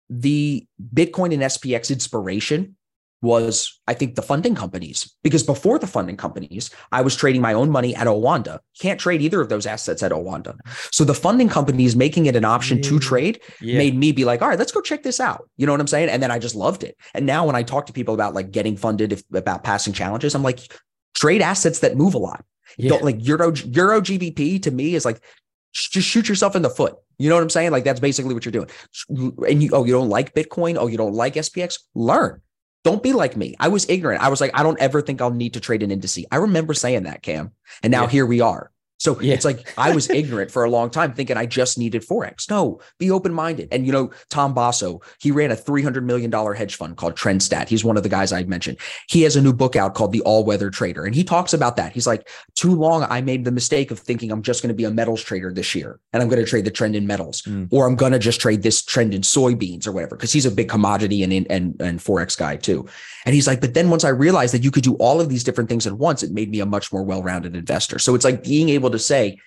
the Bitcoin and SPX inspiration was I think the funding companies because before the funding companies I was trading my own money at Oanda. Can't trade either of those assets at Oanda. So the funding companies making it an option to trade yeah. made me be like, all right, let's go check this out. You know what I'm saying? And then I just loved it. And now when I talk to people about like getting funded if, about passing challenges, I'm like, trade assets that move a lot. Yeah. Don't like Euro Euro GBP to me is like just shoot yourself in the foot. You know what I'm saying? Like that's basically what you're doing. And you oh you don't like Bitcoin? Oh you don't like SPX? Learn don't be like me. I was ignorant. I was like, I don't ever think I'll need to trade an indice. I remember saying that, Cam. And now yeah. here we are. So yeah. it's like I was ignorant for a long time, thinking I just needed Forex. No, be open minded. And, you know, Tom Basso, he ran a $300 million hedge fund called Trendstat. He's one of the guys I mentioned. He has a new book out called The All Weather Trader. And he talks about that. He's like, too long, I made the mistake of thinking I'm just going to be a metals trader this year and I'm going to trade the trend in metals mm. or I'm going to just trade this trend in soybeans or whatever. Cause he's a big commodity and, and, and Forex guy too. And he's like, but then once I realized that you could do all of these different things at once, it made me a much more well rounded investor. So it's like being able to say,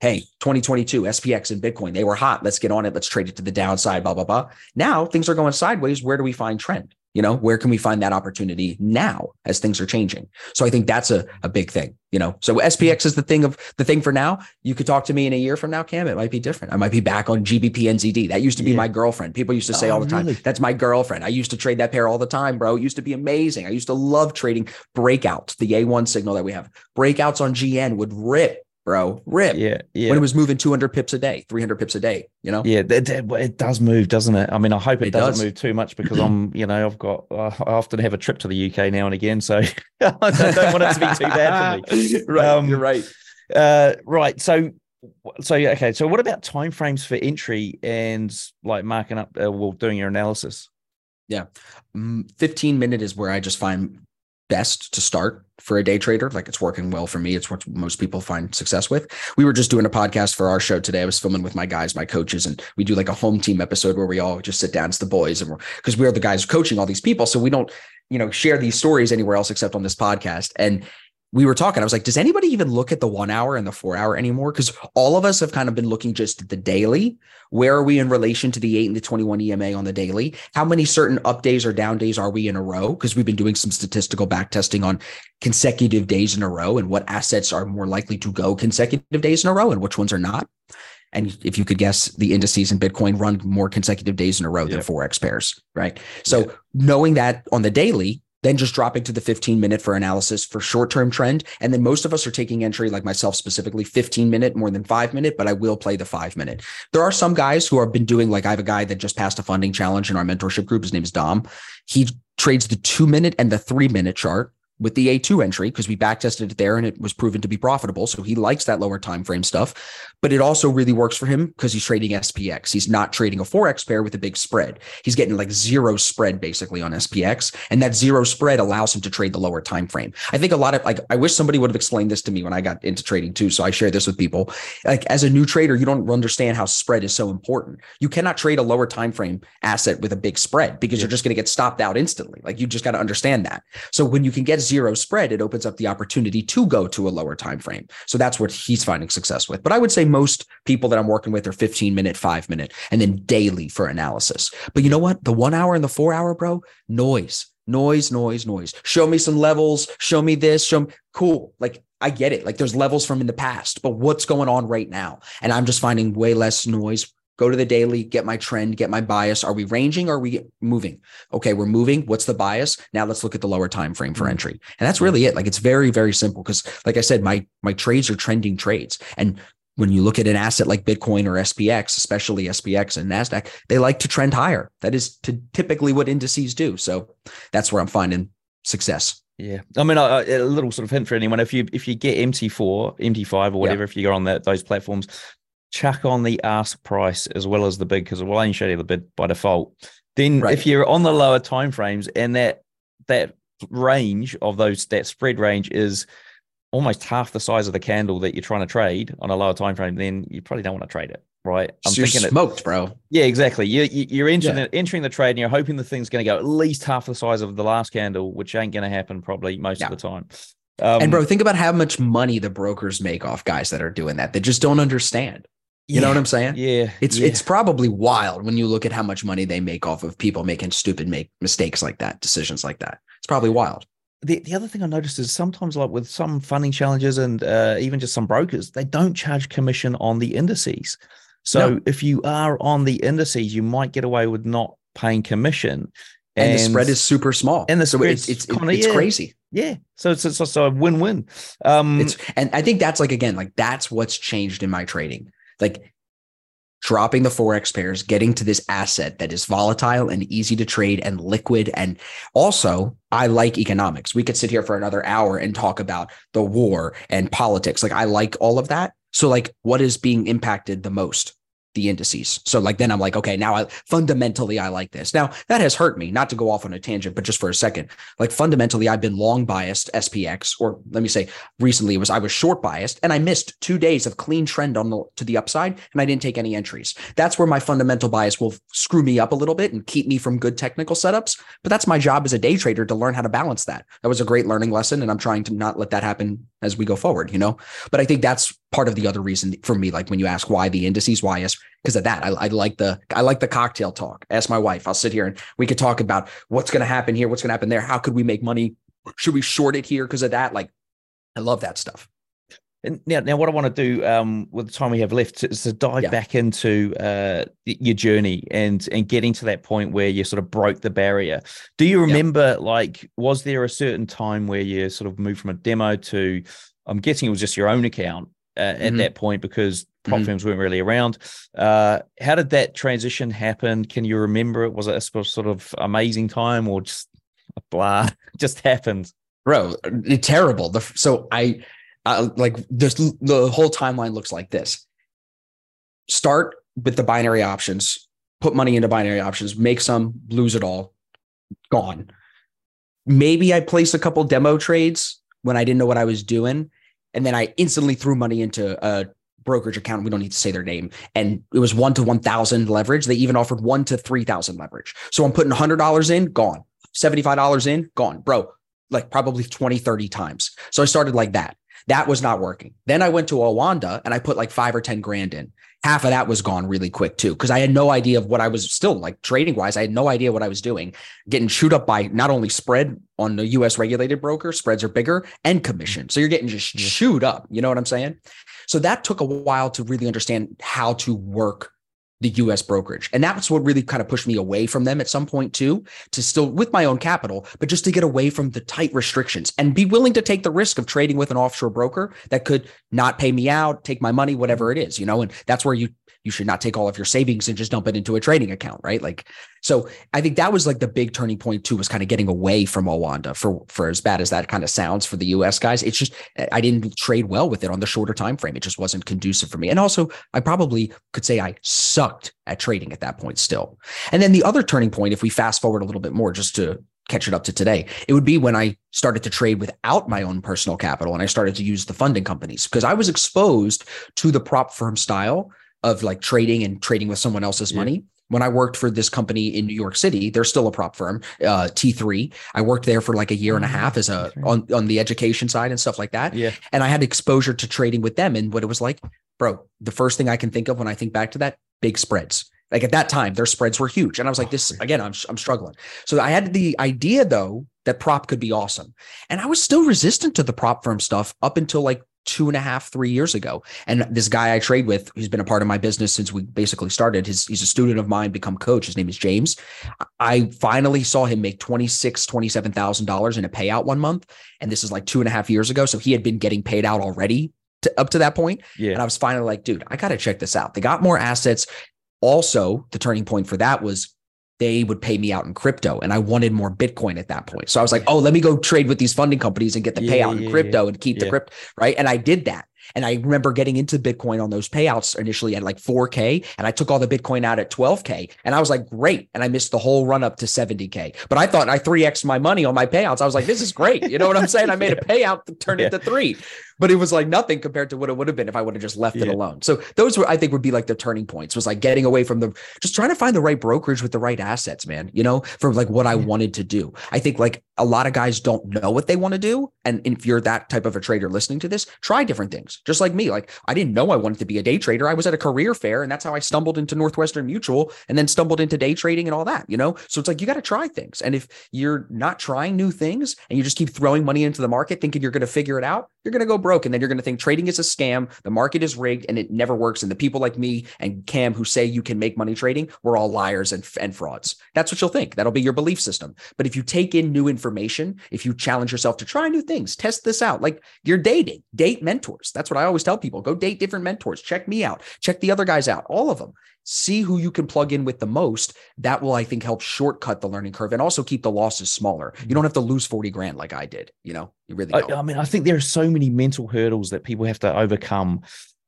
hey, 2022 SPX and Bitcoin, they were hot. Let's get on it. Let's trade it to the downside, blah, blah, blah. Now things are going sideways. Where do we find trend? You know, where can we find that opportunity now as things are changing? So I think that's a, a big thing, you know. So SPX is the thing of the thing for now. You could talk to me in a year from now, Cam. It might be different. I might be back on GBP NZD. That used to be Yeah. my girlfriend. People used to say Oh, all the time, really? that's my girlfriend. I used to trade that pair all the time, bro. It used to be amazing. I used to love trading breakouts, the A1 signal that we have. Breakouts on GN would rip, bro, rip. Yeah, yeah. When it was moving 200 pips a day, 300 pips a day, you know? Yeah, it, it, does move, doesn't it? I mean, I hope it, It doesn't does. move too much because I'm, you know, I've got, uh, I often have a trip to the UK now and again, so I don't want it to be too bad for me. right. Um, you're right. Uh, right. So, so yeah, okay. So, what about timeframes for entry and like marking up, uh, well, doing your analysis? Mm, 15 minute is where I just find best to start for a day trader. Like it's working well for me. It's what most people find success with. We were just doing a podcast for our show today. I was filming with my guys, my coaches, and we do like a home team episode where we all just sit down. It's the boys, and we're because we are the guys coaching all these people. So we don't, you know, share these stories anywhere else except on this podcast. And we were talking. I was like, does anybody even look at the one hour and the four hour anymore? Because all of us have kind of been looking just at the daily. Where are we in relation to the eight and the 21 EMA on the daily? How many certain up days or down days are we in a row? Because we've been doing some statistical back testing on consecutive days in a row and what assets are more likely to go consecutive days in a row and which ones are not. And if you could guess, the indices in Bitcoin run more consecutive days in a row than Yeah. Forex pairs, right? So knowing that on the daily, then just dropping to the 15 minute for analysis for short term trend. And then most of us are taking entry, like myself specifically, 15 minute more than five minute, but I will play the five minute. There are some guys who have been doing, like I have a guy that just passed a funding challenge in our mentorship group. His name is Dom. He trades the two minute and the three minute chart with the A2 entry because we backtested it there and it was proven to be profitable. So he likes that lower time frame stuff. But it also really works for him because he's trading SPX. He's not trading a Forex pair with a big spread. He's getting like zero spread basically on SPX. And that zero spread allows him to trade the lower time frame. I think a lot of like I wish somebody would have explained this to me when I got into trading too. So I share this with people. Like as a new trader, you don't understand how spread is so important. You cannot trade a lower time frame asset with a big spread because you're just going to get stopped out instantly. Like you just got to understand that. So when you can get zero spread, it opens up the opportunity to go to a lower time frame. So that's what he's finding success with. But I would say most people that I'm working with are 15 minute, five minute, and then daily for analysis. But you know what? The one hour and the four hour, bro, noise, noise, noise, noise. Show me some levels. Show me this. Show me cool. Like I get it. Like there's levels from in the past, but what's going on right now? And I'm just finding way less noise. Go to the daily, get my trend, get my bias. Are we ranging? Or are we moving? Okay, we're moving. What's the bias? Now let's look at the lower time frame for Mhm. entry. And that's really it. Like it's very, very simple. Cause like I said, my my trades are trending trades. And when you look at an asset like Bitcoin or SPX, especially SPX and NASDAQ, they like to trend higher. That is to typically what indices do. So that's where I'm finding success. Yeah, I mean, a, a little sort of hint for anyone: if you if you get MT4, MT5, or whatever, if you go on that those platforms, chuck on the ask price as well as the bid because it will only show you the bid by default. Then, Right. if you're on the lower time frames and that that range of those that spread range is almost half the size of the candle that you're trying to trade on a lower time frame, then you probably don't want to trade it, right? I'm So you're thinking it, smoked, bro. yeah, exactly. You, you you're entering Yeah. entering the trade and you're hoping the thing's going to go at least half the size of the last candle, which ain't going to happen probably most Yeah. of the time. Um, and bro, think about how much money the brokers make off guys that are doing that. They just don't understand. You know what I'm saying? Yeah, It's yeah. it's probably wild when you look at how much money they make off of people making stupid make mistakes like that, decisions like that. It's probably wild. The, the other thing I noticed is sometimes, like with some funding challenges and uh, even just some brokers, they don't charge commission on the indices. So No. if you are on the indices, you might get away with not paying commission. And, the spread is super small. and the so it's it's kinda- it's yeah. crazy. yeah. So it's it's also a win win. Um, It's and I think that's like again, like that's what's changed in my trading. Like dropping the forex pairs, getting to this asset that is volatile and easy to trade and liquid. And also, I like economics. We could sit here for another hour and talk about the war and politics. Like I like all of that. So like what is being impacted the most? The indices. So like then I'm like, okay, now I fundamentally I like this. Now that has hurt me, not to go off on a tangent, but just for a second. Like fundamentally, I've been long biased SPX, or let me say recently it was I was short biased and I missed two days of clean trend on the to the upside and I didn't take any entries. That's where my fundamental bias will screw me up a little bit and keep me from good technical setups. But that's my job as a day trader to learn how to balance that. That was a great learning lesson, and I'm trying to not let that happen as we go forward, you know? But I think that's part of the other reason for me. Like when you ask why the indices, why is because of that. I, I, like the I like the cocktail talk. Ask my wife. I'll sit here and we could talk about what's going to happen here, what's going to happen there. How could we make money? Should we short it here because of that? Like, I love that stuff. And now, now, what I want to do um, with the time we have left is to dive yeah. back into uh, your journey and and getting to that point where you sort of broke the barrier. Do you remember, yeah. like, was there a certain time where you sort of moved from a demo to? I'm guessing it was just your own account uh, at mm-hmm. that point because prop mm-hmm. firms weren't really around. Uh, how did that transition happen? Can you remember it? Was it a sort of amazing time or just blah, just happened? Bro, terrible. The, so I like this the whole timeline looks like this. Start with the binary options put money into binary options make some lose it all gone. Maybe i placed a couple demo trades when i didn't know what i was doing and then i instantly threw money into a brokerage account. We don't need to say their name. And it was 1 to 1000 leverage. They even offered 1 to 3000 leverage. So i'm putting $100 in gone. $75 in gone. Bro like probably 20 30 times. So i started like that that was not working. Then I went to Oanda and I put like five or 10 grand in. Half of that was gone really quick too, because I had no idea of what I was still like trading wise. I had no idea what I was doing, getting chewed up by not only spread on the US regulated broker, spreads are bigger and commission. Mm-hmm. So you're getting just mm-hmm. chewed up. You know what I'm saying? So that took a while to really understand how to work the US brokerage. And that's what really kind of pushed me away from them at some point too, to still with my own capital, but just to get away from the tight restrictions and be willing to take the risk of trading with an offshore broker that could not pay me out, take my money, whatever mm-hmm. it is, you know, and that's where you you should not take all of your savings and just dump it into a trading account, right? Like, so I think that was like the big turning point too, was kind of getting away from Oanda for for as bad as that kind of sounds for the US guys. It's just I didn't trade well with it on the shorter time frame. It just wasn't conducive for me. And also I probably could say I sucked at trading at that point still. And then the other turning point, if we fast forward a little bit more, just to catch it up to today. It would be when I started to trade without my own personal capital and I started to use the funding companies because I was exposed to the prop firm style of like trading and trading with someone else's yeah. money. When I worked for this company in New York City, they're still a prop firm, uh, T3. I worked there for like a year and a mm-hmm. half as a on, on the education side and stuff like that. Yeah. And I had exposure to trading with them. And what it was like, bro, the first thing I can think of when I think back to that, big spreads. Like at that time, their spreads were huge. And I was like, this again, I'm, I'm struggling. So I had the idea though that prop could be awesome. And I was still resistant to the prop firm stuff up until like two and a half, three years ago. And this guy I trade with, who's been a part of my business since we basically started, his, he's a student of mine, become coach. His name is James. I finally saw him make $26,000, $27,000 in a payout one month. And this is like two and a half years ago. So he had been getting paid out already to, up to that point. Yeah. And I was finally like, dude, I got to check this out. They got more assets. Also, the turning point for that was they would pay me out in crypto and I wanted more Bitcoin at that point. So I was like, oh, let me go trade with these funding companies and get the yeah, payout yeah, in crypto yeah. and keep the crypto. Right. And I did that. And I remember getting into Bitcoin on those payouts initially at like 4K. And I took all the Bitcoin out at 12K. And I was like, great. And I missed the whole run up to 70K. But I thought I 3X my money on my payouts. I was like, this is great. You know what I'm saying? I made a payout that turned into three but it was like nothing compared to what it would have been if I would have just left yeah. it alone. So those were, I think, would be like the turning points. Was like getting away from the just trying to find the right brokerage with the right assets, man. You know, for like what I yeah. wanted to do. I think like a lot of guys don't know what they want to do, and if you're that type of a trader listening to this, try different things. Just like me, like I didn't know I wanted to be a day trader. I was at a career fair, and that's how I stumbled into Northwestern Mutual, and then stumbled into day trading and all that. You know, so it's like you got to try things, and if you're not trying new things and you just keep throwing money into the market thinking you're going to figure it out, you're going to go broke, and then you're going to think trading is a scam, the market is rigged, and it never works. And the people like me and Cam who say you can make money trading, we're all liars and, and frauds. That's what you'll think. That'll be your belief system. But if you take in new information, if you challenge yourself to try new things, test this out, like you're dating, date mentors. That's what I always tell people. Go date different mentors. Check me out. Check the other guys out. All of them see who you can plug in with the most. That will, I think, help shortcut the learning curve and also keep the losses smaller. You don't have to lose 40 grand like I did. You know, you really I, I, mean, I think there are so many mental hurdles that people have to overcome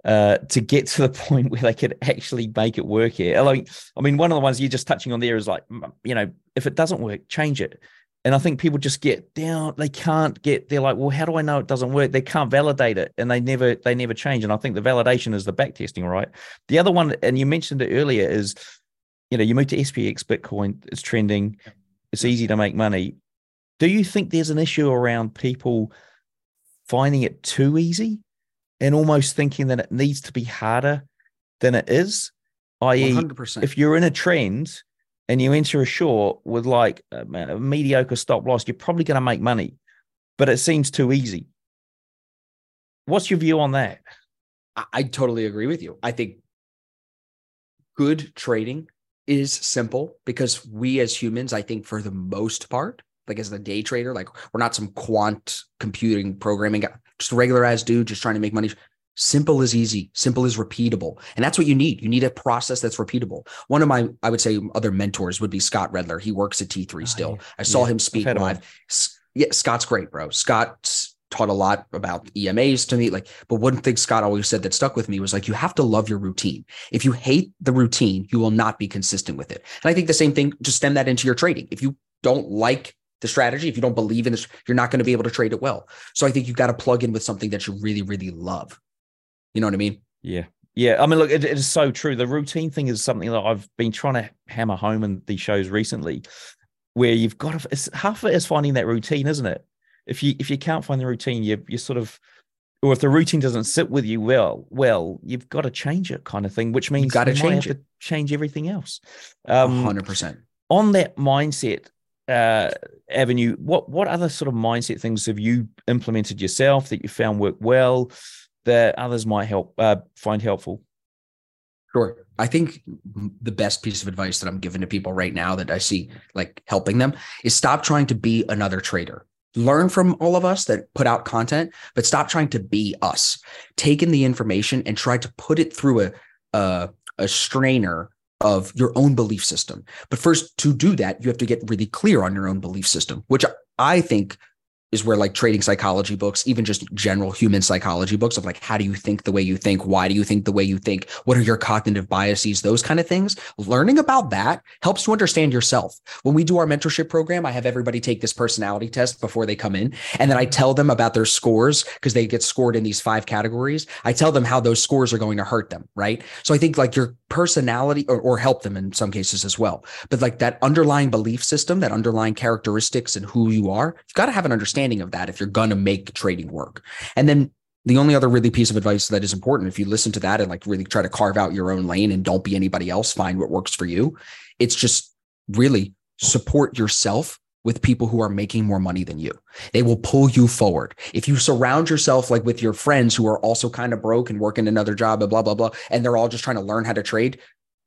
uh, to get to the point where they could actually make it work here. Like, I mean, one of the ones you're just touching on there is like, you know, if it doesn't work, change it. And I think people just get down. They can't get. They're like, well, how do I know it doesn't work? They can't validate it, and they never they never change. And I think the validation is the back testing, right? The other one, and you mentioned it earlier, is you know you move to SPX Bitcoin. It's trending. It's easy to make money. Do you think there's an issue around people finding it too easy and almost thinking that it needs to be harder than it is. I.e., 100%. if you're in a trend and you enter a short with like a, a mediocre stop loss, you're probably going to make money, but it seems too easy. What's your view on that? I, I totally agree with you. I think good trading is simple because we as humans, I think for the most part, like as a day trader, like we're not some quant computing programming guy, just a regular ass dude just trying to make money. Simple is easy, simple is repeatable. And that's what you need. You need a process that's repeatable. One of my, I would say, other mentors would be Scott Redler. He works at T3 still. yeah. I saw Yeah. him speak had him on. live. Yeah, Scott's great, bro. Scott taught a lot about EMAs to me. Like, but one thing Scott always said that stuck with me was like, you have to love your routine. If you hate the routine, you will not be consistent with it. And I think the same thing, just stem that into your trading. If you don't like the strategy, if you don't believe in this, you're not going to be able to trade it well. So I think you've got to plug in with something that you really, really love. You know what I mean? Yeah. Yeah. I mean, look, it, it is so true. The routine thing is something that I've been trying to hammer home in these shows recently, where you've got to, it's, half of it is finding that routine, isn't it? If you if you can't find the routine, you you sort of, or if the routine doesn't sit with you well, well, you've got to change it, kind of thing. Which means gotta you might change have to change everything else. Um, hundred percent. on that mindset uh, avenue, what what other sort of mindset things have you implemented yourself that you found work well that others might help uh, find helpful? Sure. I think the best piece of advice that I'm giving to people right now that I see like helping them is stop trying to be another trader. Learn from all of us that put out content, but stop trying to be us. Take in the information and try to put it through a a, a strainer of your own belief system. But first, to do that, you have to get really clear on your own belief system, which I think is where like trading psychology books, even just general human psychology books of like, how do you think the way you think? Why do you think the way you think? What are your cognitive biases? Those kind of things. Learning about that helps you understand yourself. When we do our mentorship program, I have everybody take this personality test before they come in. And then I tell them about their scores because they get scored in these five categories. I tell them how those scores are going to hurt them. Right. So I think like your personality or, or help them in some cases as well. But like that underlying belief system, that underlying characteristics and who you are, you've got to have an understanding of that if you're going to make trading work. And then the only other really piece of advice that is important, if you listen to that and like really try to carve out your own lane and don't be anybody else, find what works for you. It's just really support yourself with people who are making more money than you. They will pull you forward. If you surround yourself like with your friends who are also kind of broke and working another job and blah, blah, blah, and they're all just trying to learn how to trade,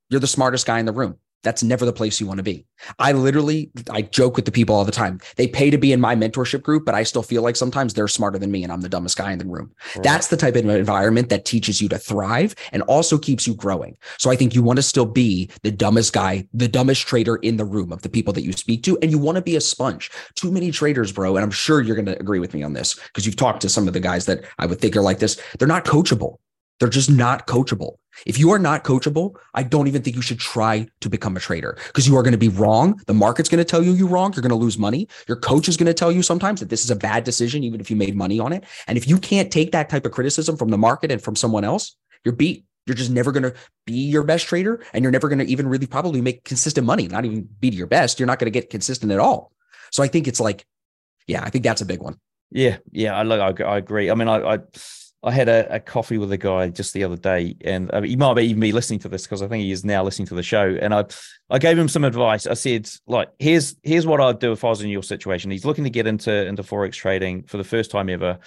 you're the smartest guy in the room. That's never the place you want to be. I literally, I joke with the people all the time. They pay to be in my mentorship group, but I still feel like sometimes they're smarter than me and I'm the dumbest guy in the room. Right. That's the type of environment that teaches you to thrive and also keeps you growing. So I think you want to still be the dumbest guy, the dumbest trader in the room of the people that you speak to. And you want to be a sponge. Too many traders, bro. And I'm sure you're going to agree with me on this because you've talked to some of the guys that I would think are like this. They're not coachable. They're just not coachable. If you are not coachable, I don't even think you should try to become a trader because you are going to be wrong. The market's going to tell you you're wrong. You're going to lose money. Your coach is going to tell you sometimes that this is a bad decision, even if you made money on it. And if you can't take that type of criticism from the market and from someone else, you're beat. You're just never going to be your best trader and you're never going to even really probably make consistent money, not even be to your best. You're not going to get consistent at all. So I think it's like, yeah, I think that's a big one. Yeah, yeah, I I, I agree. I mean, I, I, I had a, a coffee with a guy just the other day, and uh, he might be even be listening to this because I think he is now listening to the show. And I, I gave him some advice. I said, like, here's here's what I'd do if I was in your situation. He's looking to get into into forex trading for the first time ever.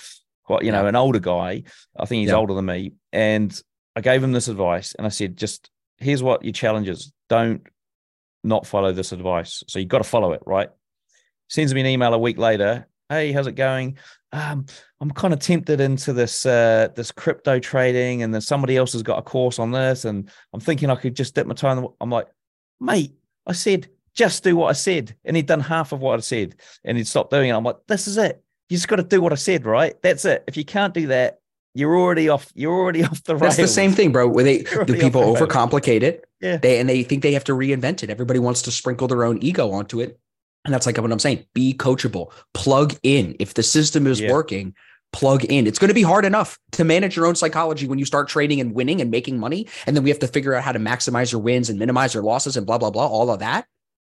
Quite, you know, an older guy. I think he's Yeah. older than me, and I gave him this advice, and I said, just here's what your challenge is. Don't not follow this advice. So you've got to follow it, right? Sends me an email a week later. Hey, how's it going? Um, I'm kind of tempted into this uh, this crypto trading, and then somebody else has got a course on this, and I'm thinking I could just dip my toe in. The, I'm like, mate, I said just do what I said, and he'd done half of what I said, and he'd stopped doing it. I'm like, this is it. You just got to do what I said, right? That's it. If you can't do that, you're already off. You're already off the rails. That's the same thing, bro. Where they the people overcomplicate it. Yeah. They and they think they have to reinvent it. Everybody wants to sprinkle their own ego onto it. And that's like what I'm saying. Be coachable. Plug in. If the system is Yeah. working, plug in. It's going to be hard enough to manage your own psychology when you start trading and winning and making money. And then we have to figure out how to maximize your wins and minimize your losses and blah, blah, blah, all of that.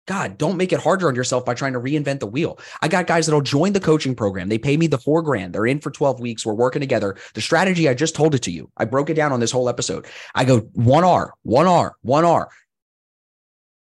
God, don't make it harder on yourself by trying to reinvent the wheel. I got guys that'll join the coaching program. They pay me the four grand. They're in for 12 weeks. We're working together. The strategy, I just told it to you. I broke it down on this whole episode. I go one R, one R, one R.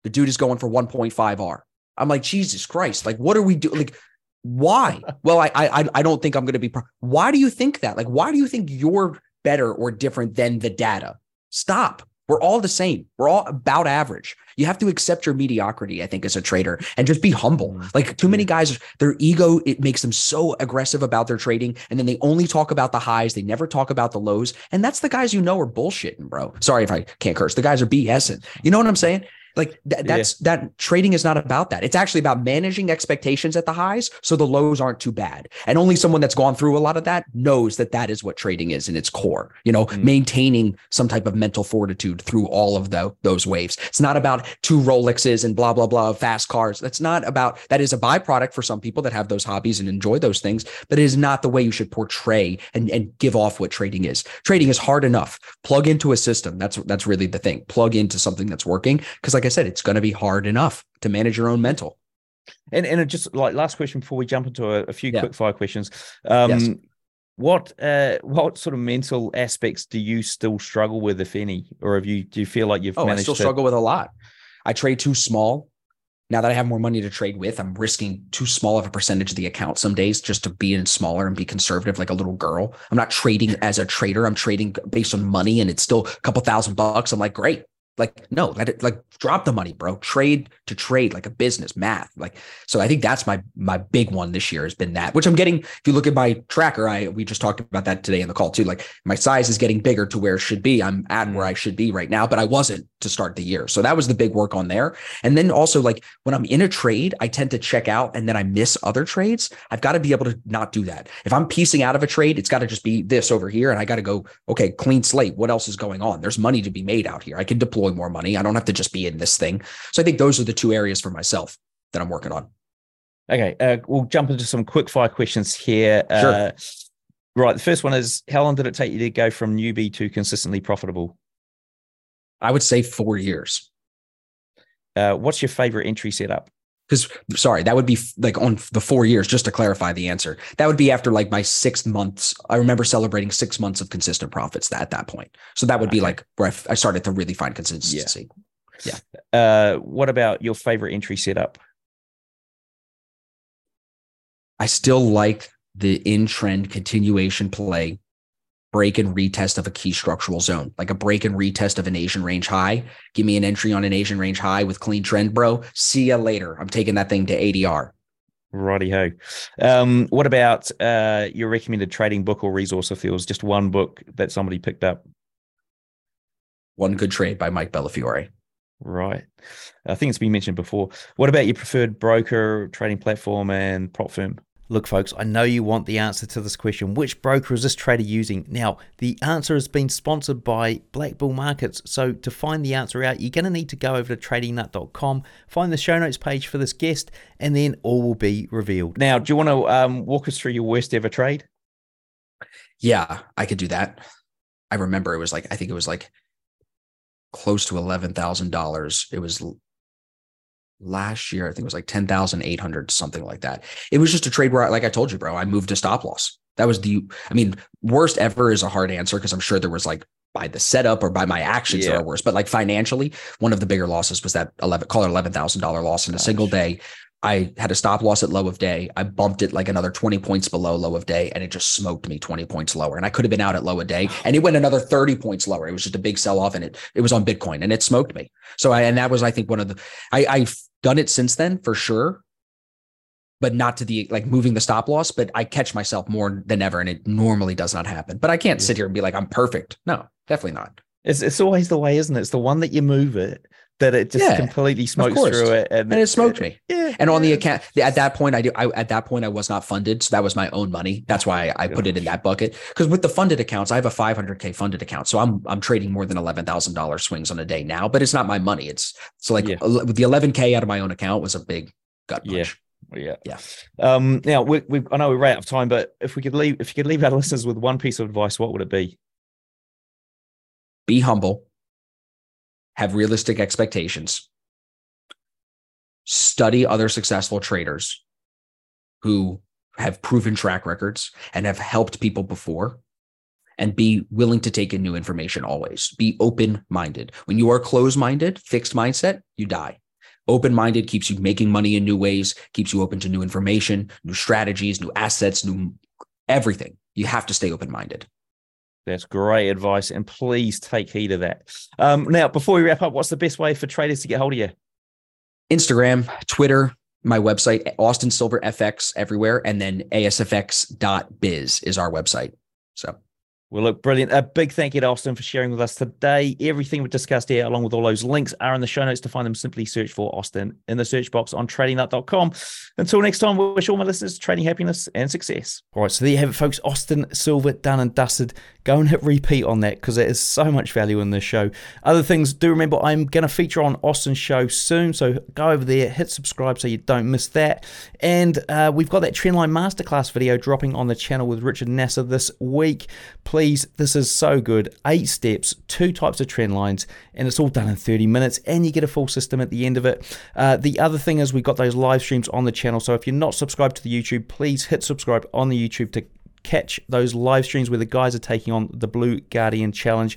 The dude is going for 1.5 R. I'm like, Jesus Christ. Like, what are we doing? Like, why? well, I, I, I don't think I'm going to be. Pro- why do you think that? Like, why do you think you're better or different than the data? Stop. We're all the same. We're all about average. You have to accept your mediocrity, I think, as a trader and just be humble. Mm-hmm. Like too many guys, their ego, it makes them so aggressive about their trading. And then they only talk about the highs. They never talk about the lows. And that's the guys you know are bullshitting, bro. Sorry if I can't curse. The guys are BSing. You know what I'm saying? Like th- that's yeah. that trading is not about that. It's actually about managing expectations at the highs so the lows aren't too bad. And only someone that's gone through a lot of that knows that that is what trading is in its core. You know, mm. maintaining some type of mental fortitude through all of the, those waves. It's not about two Rolexes and blah blah blah fast cars. That's not about that is a byproduct for some people that have those hobbies and enjoy those things, but it is not the way you should portray and and give off what trading is. Trading is hard enough. Plug into a system. That's that's really the thing. Plug into something that's working because like I said, it's going to be hard enough to manage your own mental. And and just like last question before we jump into a, a few yeah. quick fire questions. Um, yes. What uh, what sort of mental aspects do you still struggle with, if any, or have you do you feel like you've? Oh, managed I still to... struggle with a lot. I trade too small. Now that I have more money to trade with, I'm risking too small of a percentage of the account some days just to be in smaller and be conservative like a little girl. I'm not trading as a trader. I'm trading based on money and it's still a couple thousand bucks. I'm like, great, like, no, let it like drop the money, bro. Trade to trade like a business, math. Like, so I think that's my my big one this year has been that, which I'm getting. If you look at my tracker, I we just talked about that today in the call too. Like my size is getting bigger to where it should be. I'm at where I should be right now, but I wasn't to start the year. So that was the big work on there. And then also like when I'm in a trade, I tend to check out and then I miss other trades. I've got to be able to not do that. If I'm piecing out of a trade, it's got to just be this over here. And I got to go, okay, clean slate. What else is going on? There's money to be made out here. I can deploy more money. I don't have to just be in this thing. So I think those are the two areas for myself that I'm working on. Okay, uh, we'll jump into some quick fire questions here. Sure. Uh, right, the first one is: How long did it take you to go from newbie to consistently profitable? I would say four years. Uh, what's your favorite entry setup? Because sorry that would be like on the four years just to clarify the answer that would be after like my six months. I remember celebrating six months of consistent profits at that point. So that would okay. be like where I, started to really find consistency. Yeah, yeah. Uh, what about your favorite entry setup? I still like the in trend continuation play break and retest of a key structural zone, like a break and retest of an Asian range high. Give me an entry on an Asian range high with clean trend, bro. See you later. I'm taking that thing to ADR. Righty ho. Um, what about uh, your recommended trading book or resource if there was just one book that somebody picked up? One Good Trade by Mike Bellafiore. Right. I think it's been mentioned before. What about your preferred broker, trading platform, and prop firm? Look, folks, I know you want the answer to this question. Which broker is this trader using? Now, the answer has been sponsored by BlackBull Markets. So, to find the answer out, you're going to need to go over to tradingnut.com, find the show notes page for this guest, and then all will be revealed. Now, do you want to um, walk us through your worst ever trade? Yeah, I could do that. I remember it was like, I think it was like close to $11,000. It was last year. I think it was like 10,800, something like that. It was just a trade where, like I told you, bro, I moved to stop loss. That was the, I mean, worst ever is a hard answer because I'm sure there was like by the setup or by my actions yeah. that are worse. But like financially, one of the bigger losses was that 11, call it $11,000 loss in a single day. I had a stop loss at low of day. I bumped it like another 20 points below low of day and it just smoked me 20 points lower. And I could have been out at low of day and it went another 30 points lower. It was just a big sell off and it, it was on Bitcoin and it smoked me. So I, and that was, I think one of the, I, I've done it since then for sure, but not to the like moving the stop loss, but I catch myself more than ever and it normally does not happen. But I can't sit here and be like, I'm perfect. No, definitely not. It's, it's always the way, isn't it? It's the one that you move it that it just yeah, completely smokes through it and, and it smoked me. Yeah. And on the account at that point, I do I at that point I was not funded. So that was my own money. That's why I, I put it in that bucket. Because with the funded accounts, I have a 500k funded account. So I'm I'm trading more than eleven thousand dollars swings on a day now, but it's not my money. It's so like yeah. the 11k out of my own account was a big gut punch. Yeah. Yeah. Um, now we, we I know we're right out of time, but if we could leave if you could leave our listeners with one piece of advice, what would it be? Be humble, have realistic expectations, study other successful traders who have proven track records and have helped people before and be willing to take in new information always. Be open minded. When you are closed minded, fixed mindset, you die. Open minded keeps you making money in new ways, keeps you open to new information, new strategies, new assets, new everything. You have to stay open minded. That's great advice. And please take heed of that. Um, now, before we wrap up, what's the best way for traders to get hold of you? Instagram, Twitter, my website, Austin Silver FX everywhere. And then asfx.biz is our website. So well, look, brilliant. A big thank you to Austin for sharing with us today. Everything we discussed here, along with all those links, are in the show notes. To find them, simply search for Austin in the search box on tradingnut.com. Until next time, we wish all my listeners trading happiness and success. All right, so there you have it, folks. Austin Silver done and dusted. Go and hit repeat on that because there is so much value in this show. Other things, do remember I'm going to feature on Austin's show soon. So go over there, hit subscribe so you don't miss that. And uh, we've got that Trendline Masterclass video dropping on the channel with Richard Nasser this week. Please, this is so good. Eight steps, two types of trend lines, and it's all done in 30 minutes, and you get a full system at the end of it. Uh, the other thing is we've got those live streams on the channel. So if you're not subscribed to the YouTube, please hit subscribe on the YouTube to catch those live streams where the guys are taking on the Blue Guardian Challenge.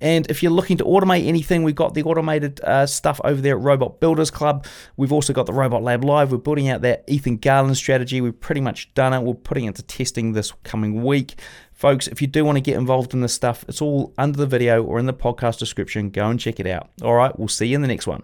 And if you're looking to automate anything, we've got the automated uh, stuff over there at Robot Builders Club. We've also got the Robot Lab Live. We're building out that Ethan Garland strategy. We've pretty much done it. We're putting it to testing this coming week. Folks, if you do want to get involved in this stuff, it's all under the video or in the podcast description. Go and check it out. All right, we'll see you in the next one.